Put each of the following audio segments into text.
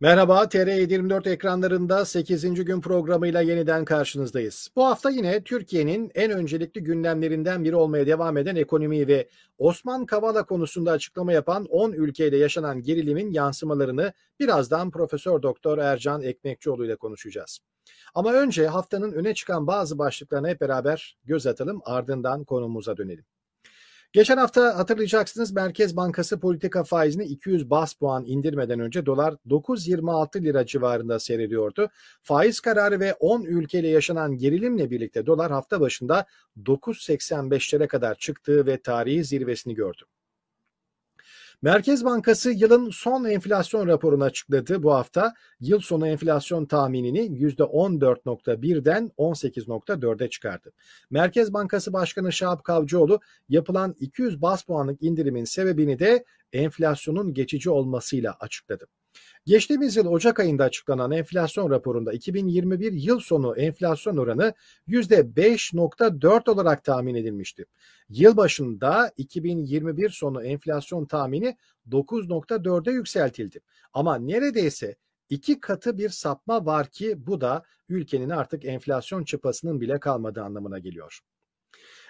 Merhaba, TR24 ekranlarında 8. gün programıyla yeniden karşınızdayız. Bu hafta yine Türkiye'nin en öncelikli gündemlerinden biri olmaya devam eden ekonomiyi ve Osman Kavala konusunda açıklama yapan 10 ülkeyle yaşanan gerilimin yansımalarını birazdan Profesör Doktor Ercan Ekmekçioğlu ile konuşacağız. Ama önce haftanın öne çıkan bazı başlıklarına hep beraber göz atalım ardından konumuza dönelim. Geçen hafta hatırlayacaksınız Merkez Bankası politika faizini 200 bas puan indirmeden önce dolar 9.26 lira civarında seyrediyordu. Faiz kararı ve 10 ülkeyle yaşanan gerilimle birlikte dolar hafta başında 9.85'lere kadar çıktığı ve tarihi zirvesini gördü. Merkez Bankası yılın son enflasyon raporunu açıkladı bu hafta. Yıl sonu enflasyon tahminini %14.1'den 18.4'e çıkardı. Merkez Bankası Başkanı Şahap Kavcıoğlu yapılan 200 bas puanlık indirimin sebebini de enflasyonun geçici olmasıyla açıkladı. Geçtiğimiz yıl Ocak ayında açıklanan enflasyon raporunda 2021 yıl sonu enflasyon oranı %5.4 olarak tahmin edilmişti. Yıl başında 2021 sonu enflasyon tahmini 9.4'e yükseltildi. Ama neredeyse iki katı bir sapma var ki bu da ülkenin artık enflasyon çıpasının bile kalmadığı anlamına geliyor.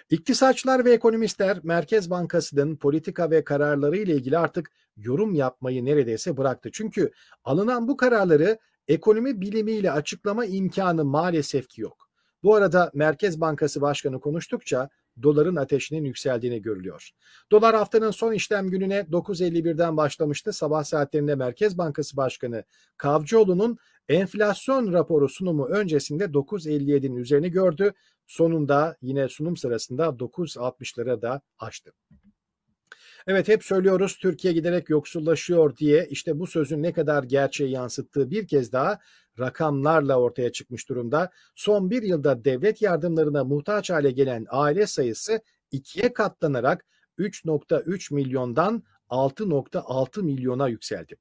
İktisatçılar ve ekonomistler Merkez Bankası'nın politika ve kararları ile ilgili artık yorum yapmayı neredeyse bıraktı. Çünkü alınan bu kararları ekonomi bilimiyle açıklama imkanı maalesef ki yok. Bu arada Merkez Bankası Başkanı konuştukça doların ateşinin yükseldiğini görülüyor. Dolar haftanın son işlem gününe 9.51'den başlamıştı. Sabah saatlerinde Merkez Bankası Başkanı Kavcıoğlu'nun enflasyon raporu sunumu öncesinde 9.57'nin üzerini gördü. Sonunda yine sunum sırasında 9.60'lara da aştı. Evet hep söylüyoruz Türkiye giderek yoksullaşıyor diye işte bu sözün ne kadar gerçeği yansıttığı bir kez daha rakamlarla ortaya çıkmış durumda. Son bir yılda devlet yardımlarına muhtaç hale gelen aile sayısı ikiye katlanarak 3.3 milyondan 6.6 milyona yükseldi.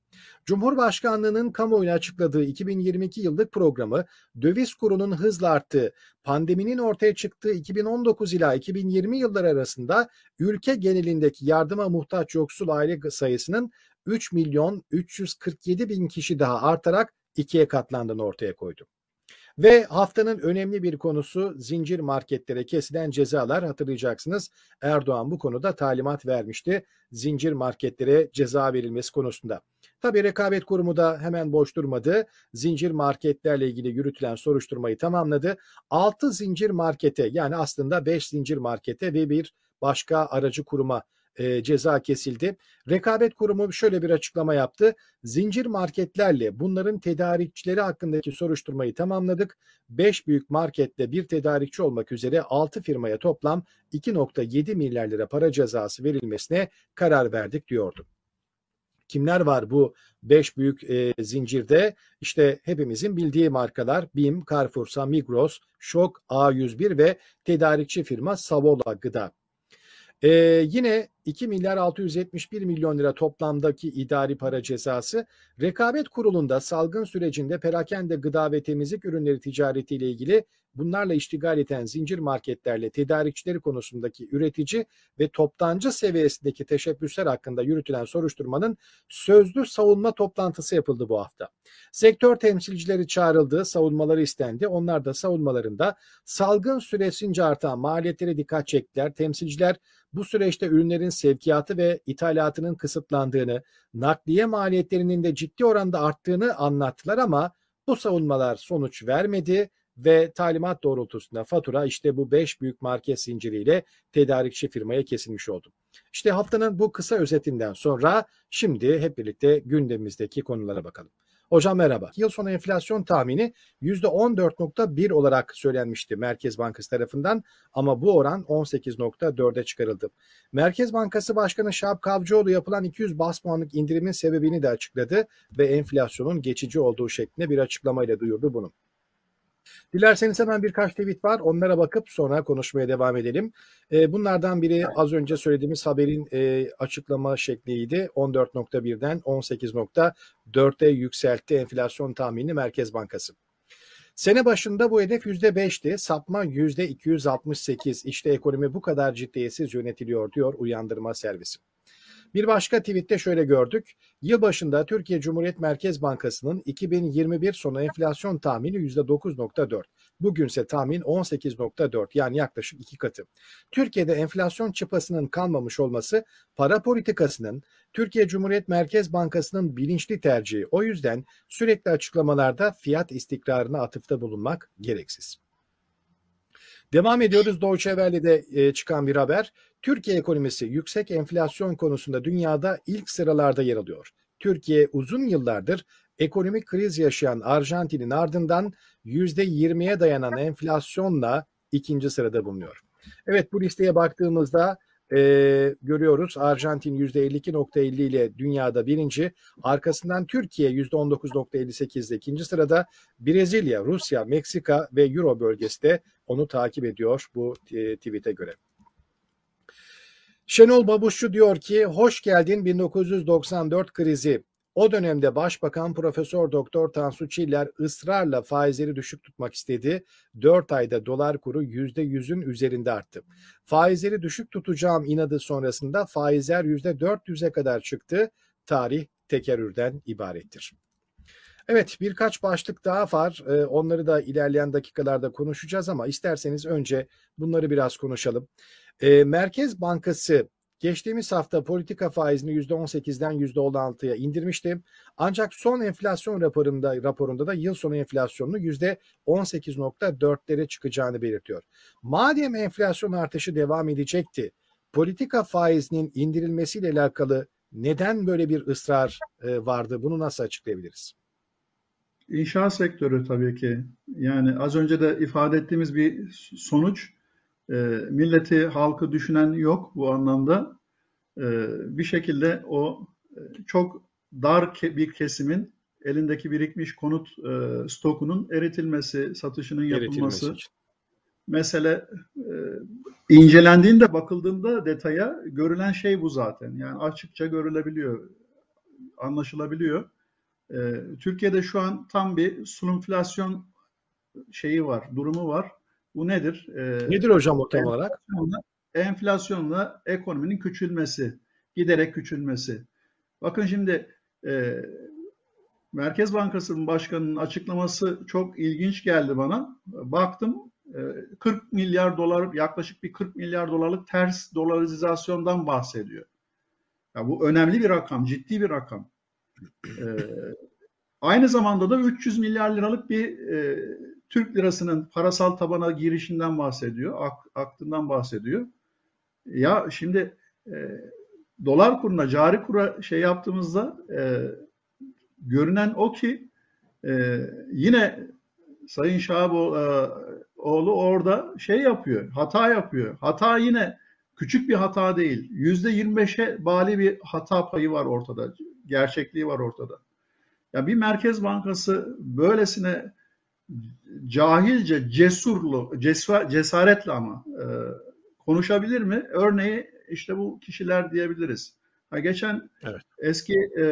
Cumhurbaşkanlığının kamuoyuna açıkladığı 2022 yıllık programı döviz kurunun hızla arttığı, pandeminin ortaya çıktığı 2019 ila 2020 yılları arasında ülke genelindeki yardıma muhtaç yoksul aile sayısının 3 milyon 347 bin kişi daha artarak ikiye katlandığını ortaya koydu. Ve haftanın önemli bir konusu zincir marketlere kesilen cezalar hatırlayacaksınız. Erdoğan bu konuda talimat vermişti. Zincir marketlere ceza verilmesi konusunda. Tabii rekabet kurumu da hemen boş durmadı. Zincir marketlerle ilgili yürütülen soruşturmayı tamamladı. 6 zincir markete yani aslında 5 zincir markete ve bir başka aracı kuruma e, ceza kesildi. Rekabet Kurumu şöyle bir açıklama yaptı. Zincir marketlerle bunların tedarikçileri hakkındaki soruşturmayı tamamladık. 5 büyük markette bir tedarikçi olmak üzere 6 firmaya toplam 2.7 milyar lira para cezası verilmesine karar verdik diyordu. Kimler var bu 5 büyük e, zincirde? İşte hepimizin bildiği markalar BİM, Carrefour, Migros, Şok, A101 ve tedarikçi firma Savola Gıda. Ee, yine 2 milyar 671 milyon lira toplamdaki idari para cezası rekabet kurulunda salgın sürecinde perakende gıda ve temizlik ürünleri ticaretiyle ilgili bunlarla iştigal eden zincir marketlerle tedarikçileri konusundaki üretici ve toptancı seviyesindeki teşebbüsler hakkında yürütülen soruşturmanın sözlü savunma toplantısı yapıldı bu hafta. Sektör temsilcileri çağrıldı, savunmaları istendi. Onlar da savunmalarında salgın süresince artan maliyetlere dikkat çektiler. Temsilciler bu süreçte ürünlerin sevkiyatı ve ithalatının kısıtlandığını, nakliye maliyetlerinin de ciddi oranda arttığını anlattılar ama bu savunmalar sonuç vermedi ve talimat doğrultusunda fatura işte bu 5 büyük market zinciriyle tedarikçi firmaya kesilmiş oldu. İşte haftanın bu kısa özetinden sonra şimdi hep birlikte gündemimizdeki konulara bakalım. Hocam merhaba. Yıl sonu enflasyon tahmini %14.1 olarak söylenmişti Merkez Bankası tarafından ama bu oran 18.4'e çıkarıldı. Merkez Bankası Başkanı Şahap Kavcıoğlu yapılan 200 bas puanlık indirimin sebebini de açıkladı ve enflasyonun geçici olduğu şeklinde bir açıklamayla duyurdu bunu. Dilerseniz hemen birkaç tweet var. Onlara bakıp sonra konuşmaya devam edelim. E, bunlardan biri az önce söylediğimiz haberin e, açıklama şekliydi. 14.1'den 18.4'e yükseltti enflasyon tahmini Merkez Bankası. Sene başında bu hedef %5'ti, sapma %268. İşte ekonomi bu kadar ciddiyetsiz yönetiliyor diyor uyandırma servisi. Bir başka tweette şöyle gördük. Yılbaşında Türkiye Cumhuriyet Merkez Bankası'nın 2021 sonu enflasyon tahmini %9.4. Bugünse tahmin 18.4 yani yaklaşık iki katı. Türkiye'de enflasyon çıpasının kalmamış olması para politikasının Türkiye Cumhuriyet Merkez Bankası'nın bilinçli tercihi. O yüzden sürekli açıklamalarda fiyat istikrarına atıfta bulunmak gereksiz. Devam ediyoruz Deutsche Welle'de e, çıkan bir haber. Türkiye ekonomisi yüksek enflasyon konusunda dünyada ilk sıralarda yer alıyor. Türkiye uzun yıllardır ekonomik kriz yaşayan Arjantin'in ardından %20'ye dayanan enflasyonla ikinci sırada bulunuyor. Evet bu listeye baktığımızda e, görüyoruz Arjantin %52.50 ile dünyada birinci, arkasından Türkiye %19.58 ile ikinci sırada, Brezilya, Rusya, Meksika ve Euro bölgesi de onu takip ediyor bu e, tweet'e göre. Şenol Babuşçu diyor ki hoş geldin 1994 krizi. O dönemde Başbakan Profesör Doktor Tansu Çiller ısrarla faizleri düşük tutmak istedi. 4 ayda dolar kuru %100'ün üzerinde arttı. Faizleri düşük tutacağım inadı sonrasında faizler %400'e kadar çıktı. Tarih tekerrürden ibarettir. Evet birkaç başlık daha var. Ee, onları da ilerleyen dakikalarda konuşacağız ama isterseniz önce bunları biraz konuşalım. Ee, Merkez Bankası geçtiğimiz hafta politika faizini %18'den %16'ya indirmişti. Ancak son enflasyon raporunda, raporunda da yıl sonu enflasyonunu %18.4'lere çıkacağını belirtiyor. Madem enflasyon artışı devam edecekti, politika faizinin indirilmesiyle alakalı neden böyle bir ısrar e, vardı? Bunu nasıl açıklayabiliriz? İnşaat sektörü tabii ki. Yani az önce de ifade ettiğimiz bir sonuç. E, milleti, halkı düşünen yok bu anlamda. E, bir şekilde o e, çok dar ke- bir kesimin elindeki birikmiş konut e, stokunun eritilmesi, satışının yapılması. Mesele e, incelendiğinde, bakıldığında detaya görülen şey bu zaten. Yani açıkça görülebiliyor, anlaşılabiliyor. E, Türkiye'de şu an tam bir sulumflasyon şeyi var, durumu var. Bu nedir? E, nedir hocam o tam olarak? Enflasyonla ekonominin küçülmesi, giderek küçülmesi. Bakın şimdi e, Merkez Bankası'nın başkanının açıklaması çok ilginç geldi bana. Baktım 40 e, milyar dolar yaklaşık bir 40 milyar dolarlık ters dolarizasyondan bahsediyor. Ya bu önemli bir rakam, ciddi bir rakam. Ee, aynı zamanda da 300 milyar liralık bir e, Türk lirasının parasal tabana girişinden bahsediyor, ak, aklından bahsediyor. Ya şimdi e, dolar kuruna, cari kura şey yaptığımızda e, görünen o ki e, yine Sayın Şahaboğlu orada şey yapıyor, hata yapıyor. Hata yine küçük bir hata değil. Yüzde 25'e bali bir hata payı var ortada gerçekliği var ortada. Ya bir merkez bankası böylesine cahilce, cesurlu, cesaretle ama e, konuşabilir mi? Örneği işte bu kişiler diyebiliriz. Ha, geçen evet. eski e,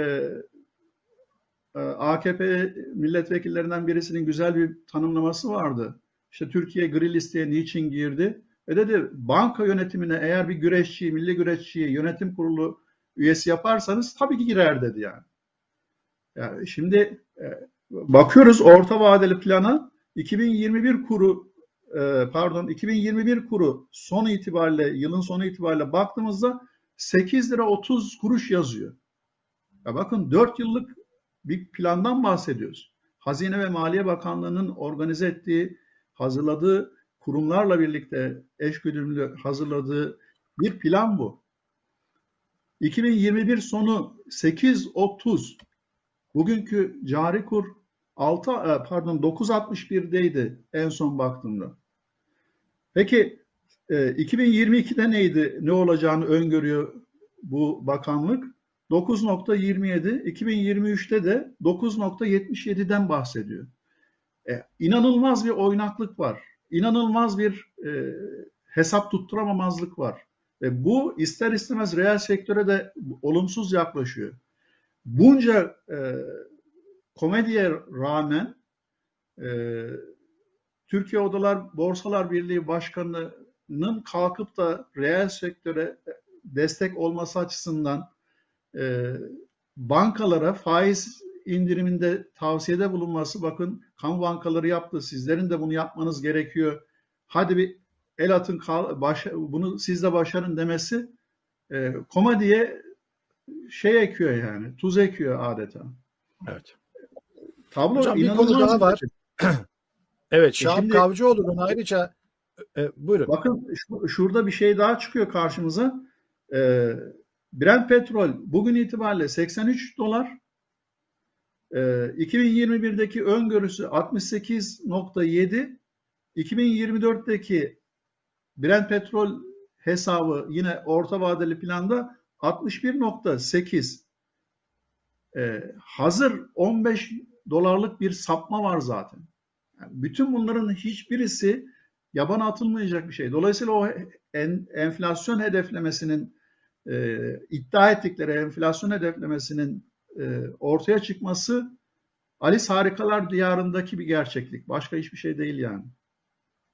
e AKP milletvekillerinden birisinin güzel bir tanımlaması vardı. İşte Türkiye gri listeye niçin girdi? Ve dedi banka yönetimine eğer bir güreşçiyi, milli güreşçiyi yönetim kurulu üyesi yaparsanız tabii ki girer dedi yani. yani şimdi e, bakıyoruz orta vadeli plana 2021 kuru e, pardon 2021 kuru son itibariyle yılın sonu itibariyle baktığımızda 8 lira 30 kuruş yazıyor. Ya bakın 4 yıllık bir plandan bahsediyoruz. Hazine ve Maliye Bakanlığı'nın organize ettiği, hazırladığı kurumlarla birlikte eşgüdümlü hazırladığı bir plan bu. 2021 sonu 8.30 bugünkü cari kur 6 e, pardon 9.61'deydi en son baktığımda. Peki 2022'de e, neydi? Ne olacağını öngörüyor bu bakanlık? 9.27, 2023'te de 9.77'den bahsediyor. E, inanılmaz bir oynaklık var. İnanılmaz bir e, hesap tutturamamazlık var. Ve bu ister istemez reel sektöre de olumsuz yaklaşıyor. Bunca e, komediye rağmen e, Türkiye Odalar Borsalar Birliği Başkanı'nın kalkıp da reel sektöre destek olması açısından e, bankalara faiz indiriminde tavsiyede bulunması bakın kamu bankaları yaptı. Sizlerin de bunu yapmanız gerekiyor. Hadi bir el atın baş, bunu siz de başarın demesi e, koma diye şey ekiyor yani. Tuz ekiyor adeta. Evet. Tablo Hocam bir konu daha var. evet, e Şahap şimdi, Kavcıoğlu'nun ayrıca e, buyurun. Bakın şu, şurada bir şey daha çıkıyor karşımıza. E, Brent petrol bugün itibariyle 83 dolar. E, 2021'deki öngörüsü 68.7. 2024'teki Brent petrol hesabı yine orta vadeli planda 61.8. Ee, hazır 15 dolarlık bir sapma var zaten. Yani bütün bunların hiçbirisi yaban atılmayacak bir şey. Dolayısıyla o en, enflasyon hedeflemesinin e, iddia ettikleri enflasyon hedeflemesinin e, ortaya çıkması Alice Harikalar Diyarı'ndaki bir gerçeklik. Başka hiçbir şey değil yani.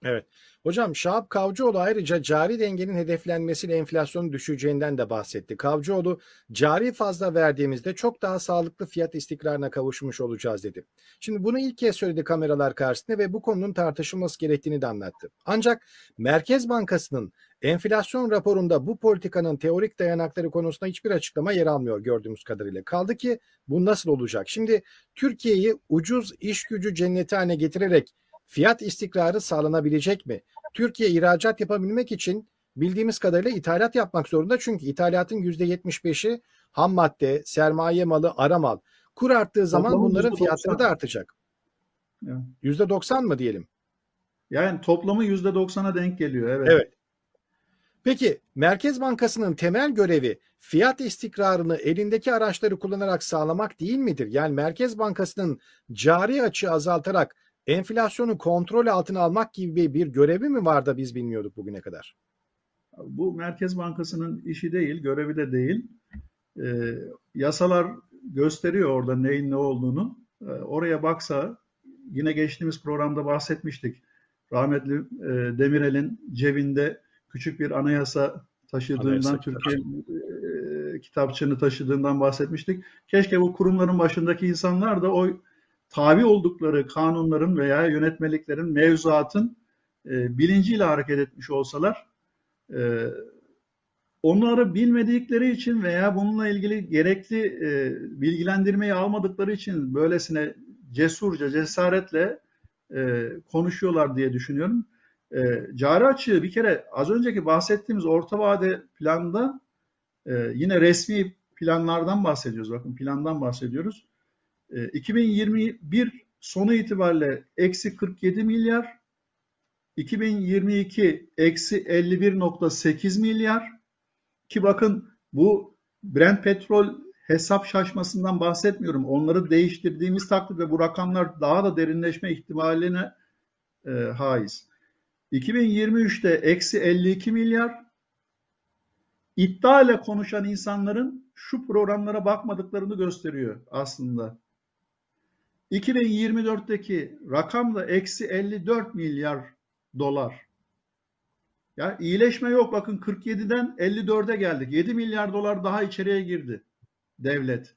Evet. Hocam Şahap Kavcıoğlu ayrıca cari dengenin hedeflenmesiyle enflasyonun düşeceğinden de bahsetti. Kavcıoğlu cari fazla verdiğimizde çok daha sağlıklı fiyat istikrarına kavuşmuş olacağız dedi. Şimdi bunu ilk kez söyledi kameralar karşısında ve bu konunun tartışılması gerektiğini de anlattı. Ancak Merkez Bankası'nın enflasyon raporunda bu politikanın teorik dayanakları konusunda hiçbir açıklama yer almıyor gördüğümüz kadarıyla. Kaldı ki bu nasıl olacak? Şimdi Türkiye'yi ucuz iş gücü cenneti haline getirerek fiyat istikrarı sağlanabilecek mi? Türkiye ihracat yapabilmek için bildiğimiz kadarıyla ithalat yapmak zorunda. Çünkü ithalatın %75'i ham madde, sermaye malı, ara mal. Kur arttığı zaman toplamı bunların %90. fiyatları da artacak. Evet. %90 mı diyelim? Yani toplamı %90'a denk geliyor. Evet. Evet. Peki Merkez Bankası'nın temel görevi fiyat istikrarını elindeki araçları kullanarak sağlamak değil midir? Yani Merkez Bankası'nın cari açığı azaltarak enflasyonu kontrol altına almak gibi bir görevi mi var da biz bilmiyorduk bugüne kadar? Bu Merkez Bankası'nın işi değil, görevi de değil. E, yasalar gösteriyor orada neyin ne olduğunu. E, oraya baksa yine geçtiğimiz programda bahsetmiştik. Rahmetli e, Demirel'in cebinde küçük bir anayasa taşıdığından, anayasa Türkiye e, kitapçığını taşıdığından bahsetmiştik. Keşke bu kurumların başındaki insanlar da o tabi oldukları kanunların veya yönetmeliklerin, mevzuatın e, bilinciyle hareket etmiş olsalar e, onları bilmedikleri için veya bununla ilgili gerekli e, bilgilendirmeyi almadıkları için böylesine cesurca, cesaretle e, konuşuyorlar diye düşünüyorum. E, cari açığı bir kere az önceki bahsettiğimiz orta vade planda e, yine resmi planlardan bahsediyoruz. Bakın plandan bahsediyoruz. 2021 ee, sonu itibariyle eksi 47 milyar, 2022 eksi 51.8 milyar ki bakın bu Brent petrol hesap şaşmasından bahsetmiyorum. Onları değiştirdiğimiz takdirde bu rakamlar daha da derinleşme ihtimaline e, haiz. 2023'te eksi 52 milyar iddia ile konuşan insanların şu programlara bakmadıklarını gösteriyor aslında. 2024'teki rakam da eksi 54 milyar dolar. Ya iyileşme yok. Bakın 47'den 54'e geldik. 7 milyar dolar daha içeriye girdi devlet.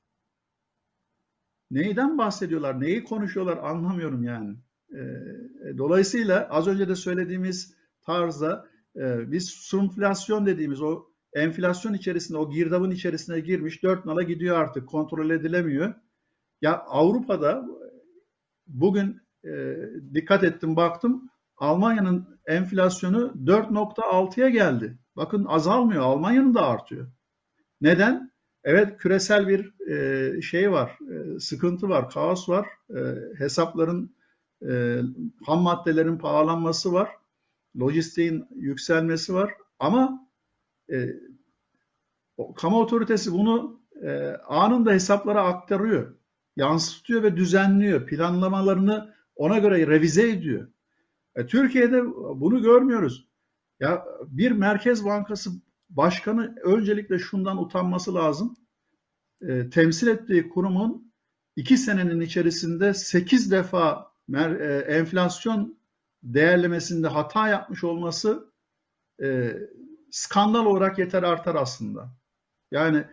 Neyden bahsediyorlar? Neyi konuşuyorlar? Anlamıyorum yani. Ee, dolayısıyla az önce de söylediğimiz tarzda e, biz sunflasyon dediğimiz o enflasyon içerisinde, o girdabın içerisine girmiş dört nala gidiyor artık. Kontrol edilemiyor. Ya Avrupa'da bugün e, dikkat ettim baktım Almanya'nın enflasyonu 4.6'ya geldi. Bakın azalmıyor. Almanya'nın da artıyor. Neden? Evet küresel bir e, şey var, e, sıkıntı var, kaos var. E, hesapların, e, ham maddelerin pahalanması var. Lojistiğin yükselmesi var. Ama e, kamu otoritesi bunu e, anında hesaplara aktarıyor yansıtıyor ve düzenliyor. Planlamalarını ona göre revize ediyor. E, Türkiye'de bunu görmüyoruz. Ya bir Merkez Bankası başkanı öncelikle şundan utanması lazım. E, temsil ettiği kurumun iki senenin içerisinde sekiz defa mer, e, enflasyon değerlemesinde hata yapmış olması e, skandal olarak yeter artar aslında. Yani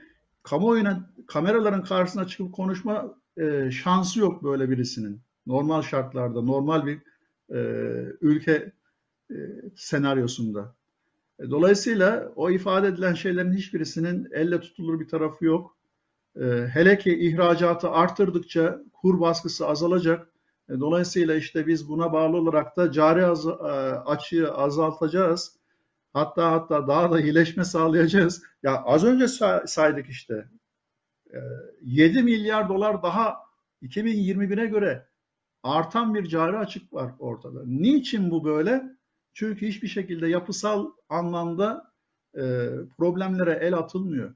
kamuoyuna kameraların karşısına çıkıp konuşma e, şansı yok böyle birisinin. Normal şartlarda, normal bir e, ülke e, senaryosunda. E, dolayısıyla o ifade edilen şeylerin hiçbirisinin elle tutulur bir tarafı yok. E, hele ki ihracatı arttırdıkça kur baskısı azalacak. E, dolayısıyla işte biz buna bağlı olarak da cari az, e, açığı azaltacağız. Hatta hatta daha da iyileşme sağlayacağız. Ya az önce saydık işte. E, 7 milyar dolar daha 2021'e göre artan bir cari açık var ortada. Niçin bu böyle? Çünkü hiçbir şekilde yapısal anlamda e, problemlere el atılmıyor.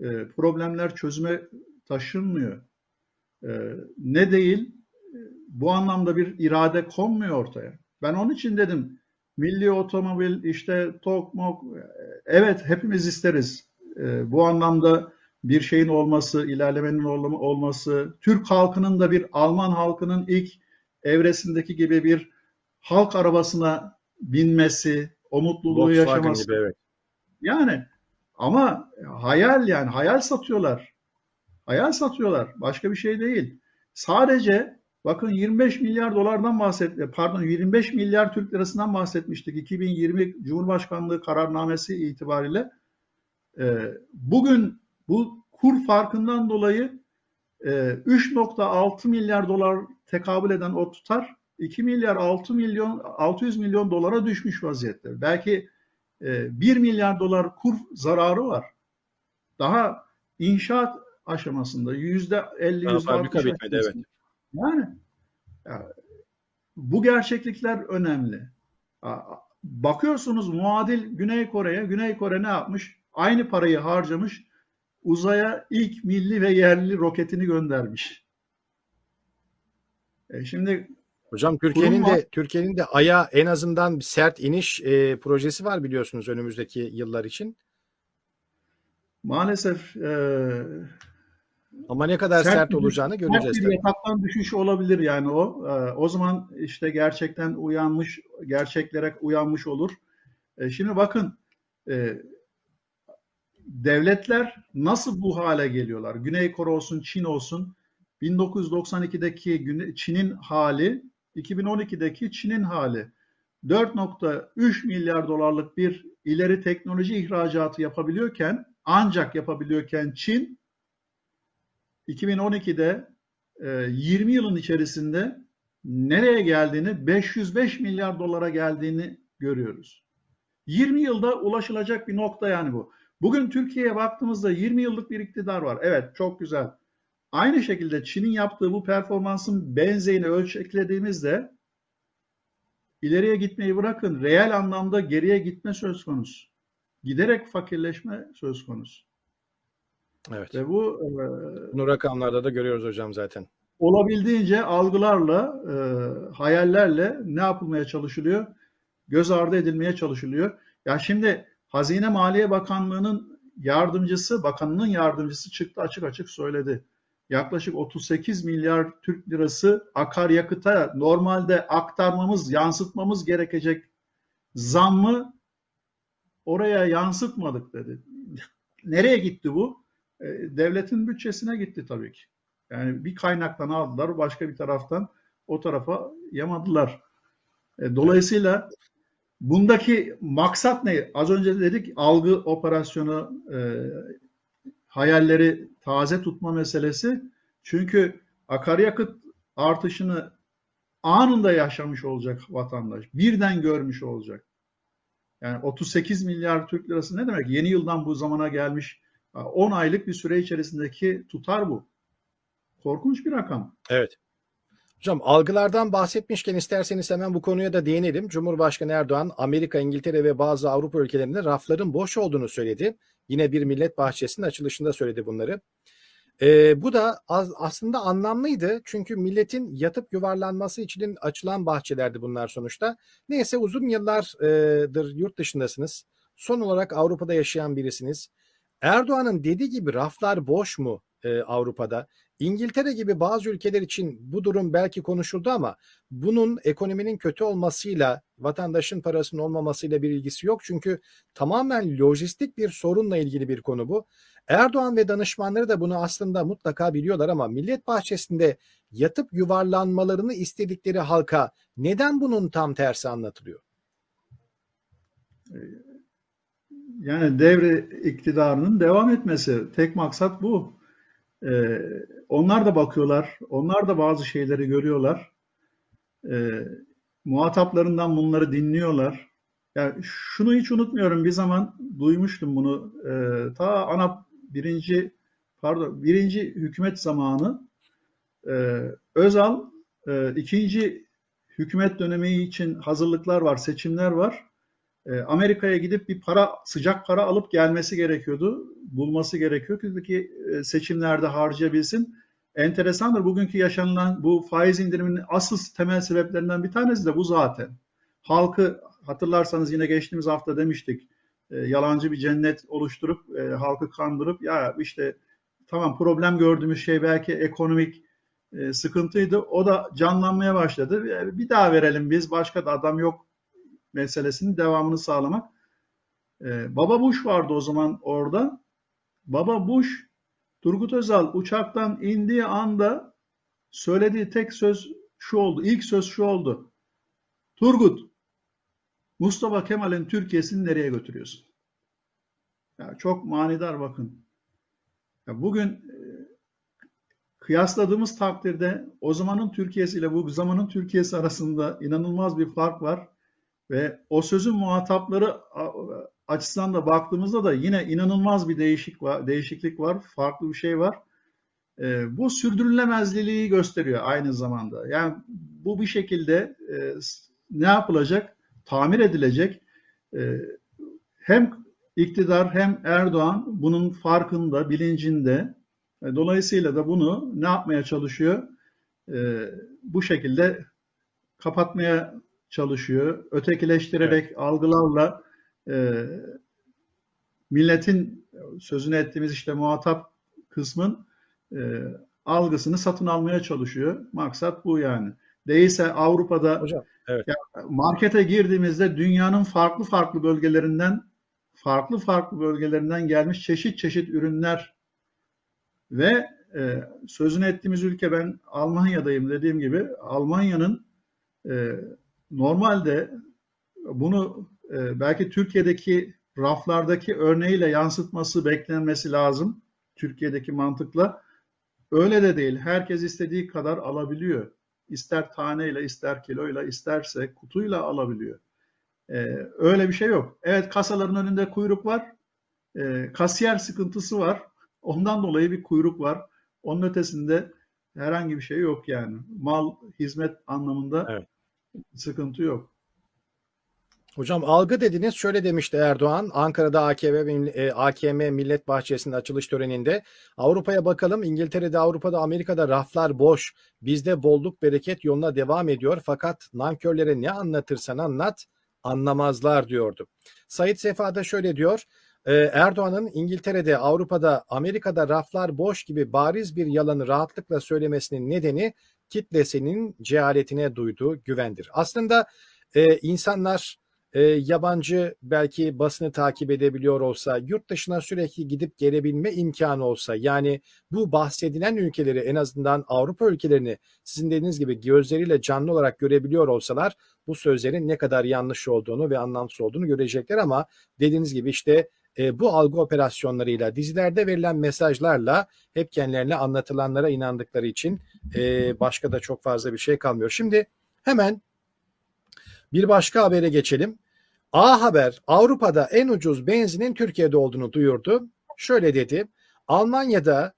E, problemler çözüme taşınmıyor. E, ne değil, bu anlamda bir irade konmuyor ortaya. Ben onun için dedim, milli otomobil, işte TOK, MOK, evet hepimiz isteriz. E, bu anlamda bir şeyin olması, ilerlemenin olması, Türk halkının da bir Alman halkının ilk evresindeki gibi bir halk arabasına binmesi, o mutluluğu Volkswagen yaşaması. Gibi, evet. Yani ama hayal yani hayal satıyorlar. Hayal satıyorlar. Başka bir şey değil. Sadece bakın 25 milyar dolardan bahsetti. Pardon 25 milyar Türk lirasından bahsetmiştik. 2020 Cumhurbaşkanlığı kararnamesi itibariyle. Ee, bugün bu kur farkından dolayı 3.6 e, milyar dolar tekabül eden o tutar 2 milyar 6 milyon 600 milyon dolara düşmüş vaziyette. Belki 1 e, milyar dolar kur zararı var. Daha inşaat aşamasında yüzde 50 yüzde fabrika bitmedi evet. Yani ya, bu gerçeklikler önemli. Bakıyorsunuz muadil Güney Kore'ye. Güney Kore ne yapmış? Aynı parayı harcamış. Uzaya ilk milli ve yerli roketini göndermiş. E şimdi Hocam Türkiye'nin de Türkiye'nin de aya en azından bir sert iniş e, projesi var biliyorsunuz önümüzdeki yıllar için. Maalesef e, ama ne kadar sert, sert olacağını göreceğiz. Sert bir yataktan düşüş olabilir yani o. E, o zaman işte gerçekten uyanmış, gerçeklere uyanmış olur. E, şimdi bakın e, devletler nasıl bu hale geliyorlar? Güney Kore olsun, Çin olsun. 1992'deki Çin'in hali 2012'deki Çin'in hali 4.3 milyar dolarlık bir ileri teknoloji ihracatı yapabiliyorken ancak yapabiliyorken Çin 2012'de 20 e, yılın içerisinde nereye geldiğini 505 milyar dolara geldiğini görüyoruz. 20 yılda ulaşılacak bir nokta yani bu. Bugün Türkiye'ye baktığımızda 20 yıllık bir iktidar var. Evet çok güzel. Aynı şekilde Çin'in yaptığı bu performansın benzerini ölçeklediğimizde ileriye gitmeyi bırakın reel anlamda geriye gitme söz konusu. Giderek fakirleşme söz konusu. Evet. Ve bu e, bunu rakamlarda da görüyoruz hocam zaten. Olabildiğince algılarla, e, hayallerle ne yapılmaya çalışılıyor? Göz ardı edilmeye çalışılıyor. Ya şimdi Hazine Maliye Bakanlığı'nın yardımcısı, bakanının yardımcısı çıktı açık açık söyledi yaklaşık 38 milyar Türk lirası akaryakıta normalde aktarmamız, yansıtmamız gerekecek zammı oraya yansıtmadık dedi. Nereye gitti bu? E, devletin bütçesine gitti tabii ki. Yani bir kaynaktan aldılar, başka bir taraftan o tarafa yamadılar. E, dolayısıyla bundaki maksat ne? Az önce dedik algı operasyonu, e, hayalleri taze tutma meselesi. Çünkü akaryakıt artışını anında yaşamış olacak vatandaş. Birden görmüş olacak. Yani 38 milyar Türk lirası ne demek? Yeni yıldan bu zamana gelmiş 10 aylık bir süre içerisindeki tutar bu. Korkunç bir rakam. Evet. Hocam algılardan bahsetmişken isterseniz hemen bu konuya da değinelim. Cumhurbaşkanı Erdoğan Amerika, İngiltere ve bazı Avrupa ülkelerinde rafların boş olduğunu söyledi. Yine bir millet bahçesinin açılışında söyledi bunları. Ee, bu da az, aslında anlamlıydı. Çünkü milletin yatıp yuvarlanması için açılan bahçelerdi bunlar sonuçta. Neyse uzun yıllardır yurt dışındasınız. Son olarak Avrupa'da yaşayan birisiniz. Erdoğan'ın dediği gibi raflar boş mu? e, Avrupa'da. İngiltere gibi bazı ülkeler için bu durum belki konuşuldu ama bunun ekonominin kötü olmasıyla vatandaşın parasının olmamasıyla bir ilgisi yok. Çünkü tamamen lojistik bir sorunla ilgili bir konu bu. Erdoğan ve danışmanları da bunu aslında mutlaka biliyorlar ama Millet Bahçesi'nde yatıp yuvarlanmalarını istedikleri halka neden bunun tam tersi anlatılıyor? Yani devre iktidarının devam etmesi. Tek maksat bu. Ee, onlar da bakıyorlar. Onlar da bazı şeyleri görüyorlar. Ee, muhataplarından bunları dinliyorlar. Yani şunu hiç unutmuyorum. Bir zaman duymuştum bunu. Ee, ta ana birinci pardon birinci hükümet zamanı e, Özal e, ikinci hükümet dönemi için hazırlıklar var, seçimler var. E, Amerika'ya gidip bir para, sıcak para alıp gelmesi gerekiyordu. Bulması gerekiyor ki e, seçimlerde harcayabilsin. Enteresandır bugünkü yaşanılan bu faiz indiriminin asıl temel sebeplerinden bir tanesi de bu zaten. Halkı hatırlarsanız yine geçtiğimiz hafta demiştik e, yalancı bir cennet oluşturup e, halkı kandırıp ya işte tamam problem gördüğümüz şey belki ekonomik sıkıntıydı. O da canlanmaya başladı. Bir daha verelim biz başka da adam yok meselesinin devamını sağlamak. E, Baba Bush vardı o zaman orada. Baba Bush Turgut Özal uçaktan indiği anda söylediği tek söz şu oldu. İlk söz şu oldu. Turgut Mustafa Kemal'in Türkiye'sini nereye götürüyorsun? Ya çok manidar bakın. Ya bugün e, kıyasladığımız takdirde o zamanın Türkiye'si ile bu zamanın Türkiye'si arasında inanılmaz bir fark var. Ve o sözün muhatapları açısından da baktığımızda da yine inanılmaz bir değişik var, değişiklik var, farklı bir şey var. E, bu sürdürülemezliliği gösteriyor aynı zamanda. Yani bu bir şekilde e, ne yapılacak? Tamir edilecek. E, hem iktidar hem Erdoğan bunun farkında, bilincinde. E, dolayısıyla da bunu ne yapmaya çalışıyor? E, bu şekilde kapatmaya çalışıyor. Ötekileştirerek evet. algılarla e, milletin sözünü ettiğimiz işte muhatap kısmın e, algısını satın almaya çalışıyor. Maksat bu yani. Değilse Avrupa'da Hocam, evet. markete girdiğimizde dünyanın farklı farklı bölgelerinden farklı farklı bölgelerinden gelmiş çeşit çeşit ürünler ve e, sözünü ettiğimiz ülke ben Almanya'dayım dediğim gibi Almanya'nın e, normalde bunu e, belki Türkiye'deki raflardaki örneğiyle yansıtması beklenmesi lazım. Türkiye'deki mantıkla. Öyle de değil. Herkes istediği kadar alabiliyor. İster taneyle, ister kiloyla, isterse kutuyla alabiliyor. Ee, öyle bir şey yok. Evet kasaların önünde kuyruk var. Ee, kasiyer sıkıntısı var. Ondan dolayı bir kuyruk var. Onun ötesinde herhangi bir şey yok yani. Mal, hizmet anlamında evet. Sıkıntı yok. Hocam algı dediniz şöyle demişti Erdoğan Ankara'da AKM, e, AKM Millet Bahçesi'nin açılış töreninde Avrupa'ya bakalım İngiltere'de Avrupa'da Amerika'da raflar boş bizde bolluk bereket yoluna devam ediyor fakat nankörlere ne anlatırsan anlat anlamazlar diyordu. Sayit Sefa da şöyle diyor e, Erdoğan'ın İngiltere'de Avrupa'da Amerika'da raflar boş gibi bariz bir yalanı rahatlıkla söylemesinin nedeni kitlesinin cehaletine duyduğu güvendir. Aslında e, insanlar e, yabancı belki basını takip edebiliyor olsa, yurt dışına sürekli gidip gelebilme imkanı olsa, yani bu bahsedilen ülkeleri en azından Avrupa ülkelerini sizin dediğiniz gibi gözleriyle canlı olarak görebiliyor olsalar bu sözlerin ne kadar yanlış olduğunu ve anlamsız olduğunu görecekler ama dediğiniz gibi işte e, bu algı operasyonlarıyla, dizilerde verilen mesajlarla hep kendilerine anlatılanlara inandıkları için e, başka da çok fazla bir şey kalmıyor. Şimdi hemen bir başka habere geçelim. A Haber Avrupa'da en ucuz benzinin Türkiye'de olduğunu duyurdu. Şöyle dedi. Almanya'da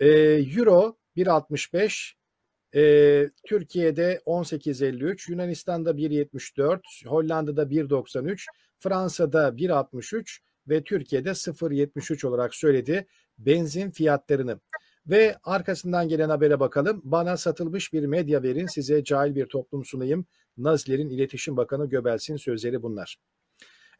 e, Euro 1.65, e, Türkiye'de 18.53, Yunanistan'da 1.74, Hollanda'da 1.93, Fransa'da 1.63 ve Türkiye'de 0.73 olarak söyledi benzin fiyatlarını. Ve arkasından gelen habere bakalım. Bana satılmış bir medya verin size cahil bir toplum sunayım. Nazilerin İletişim Bakanı Göbels'in sözleri bunlar.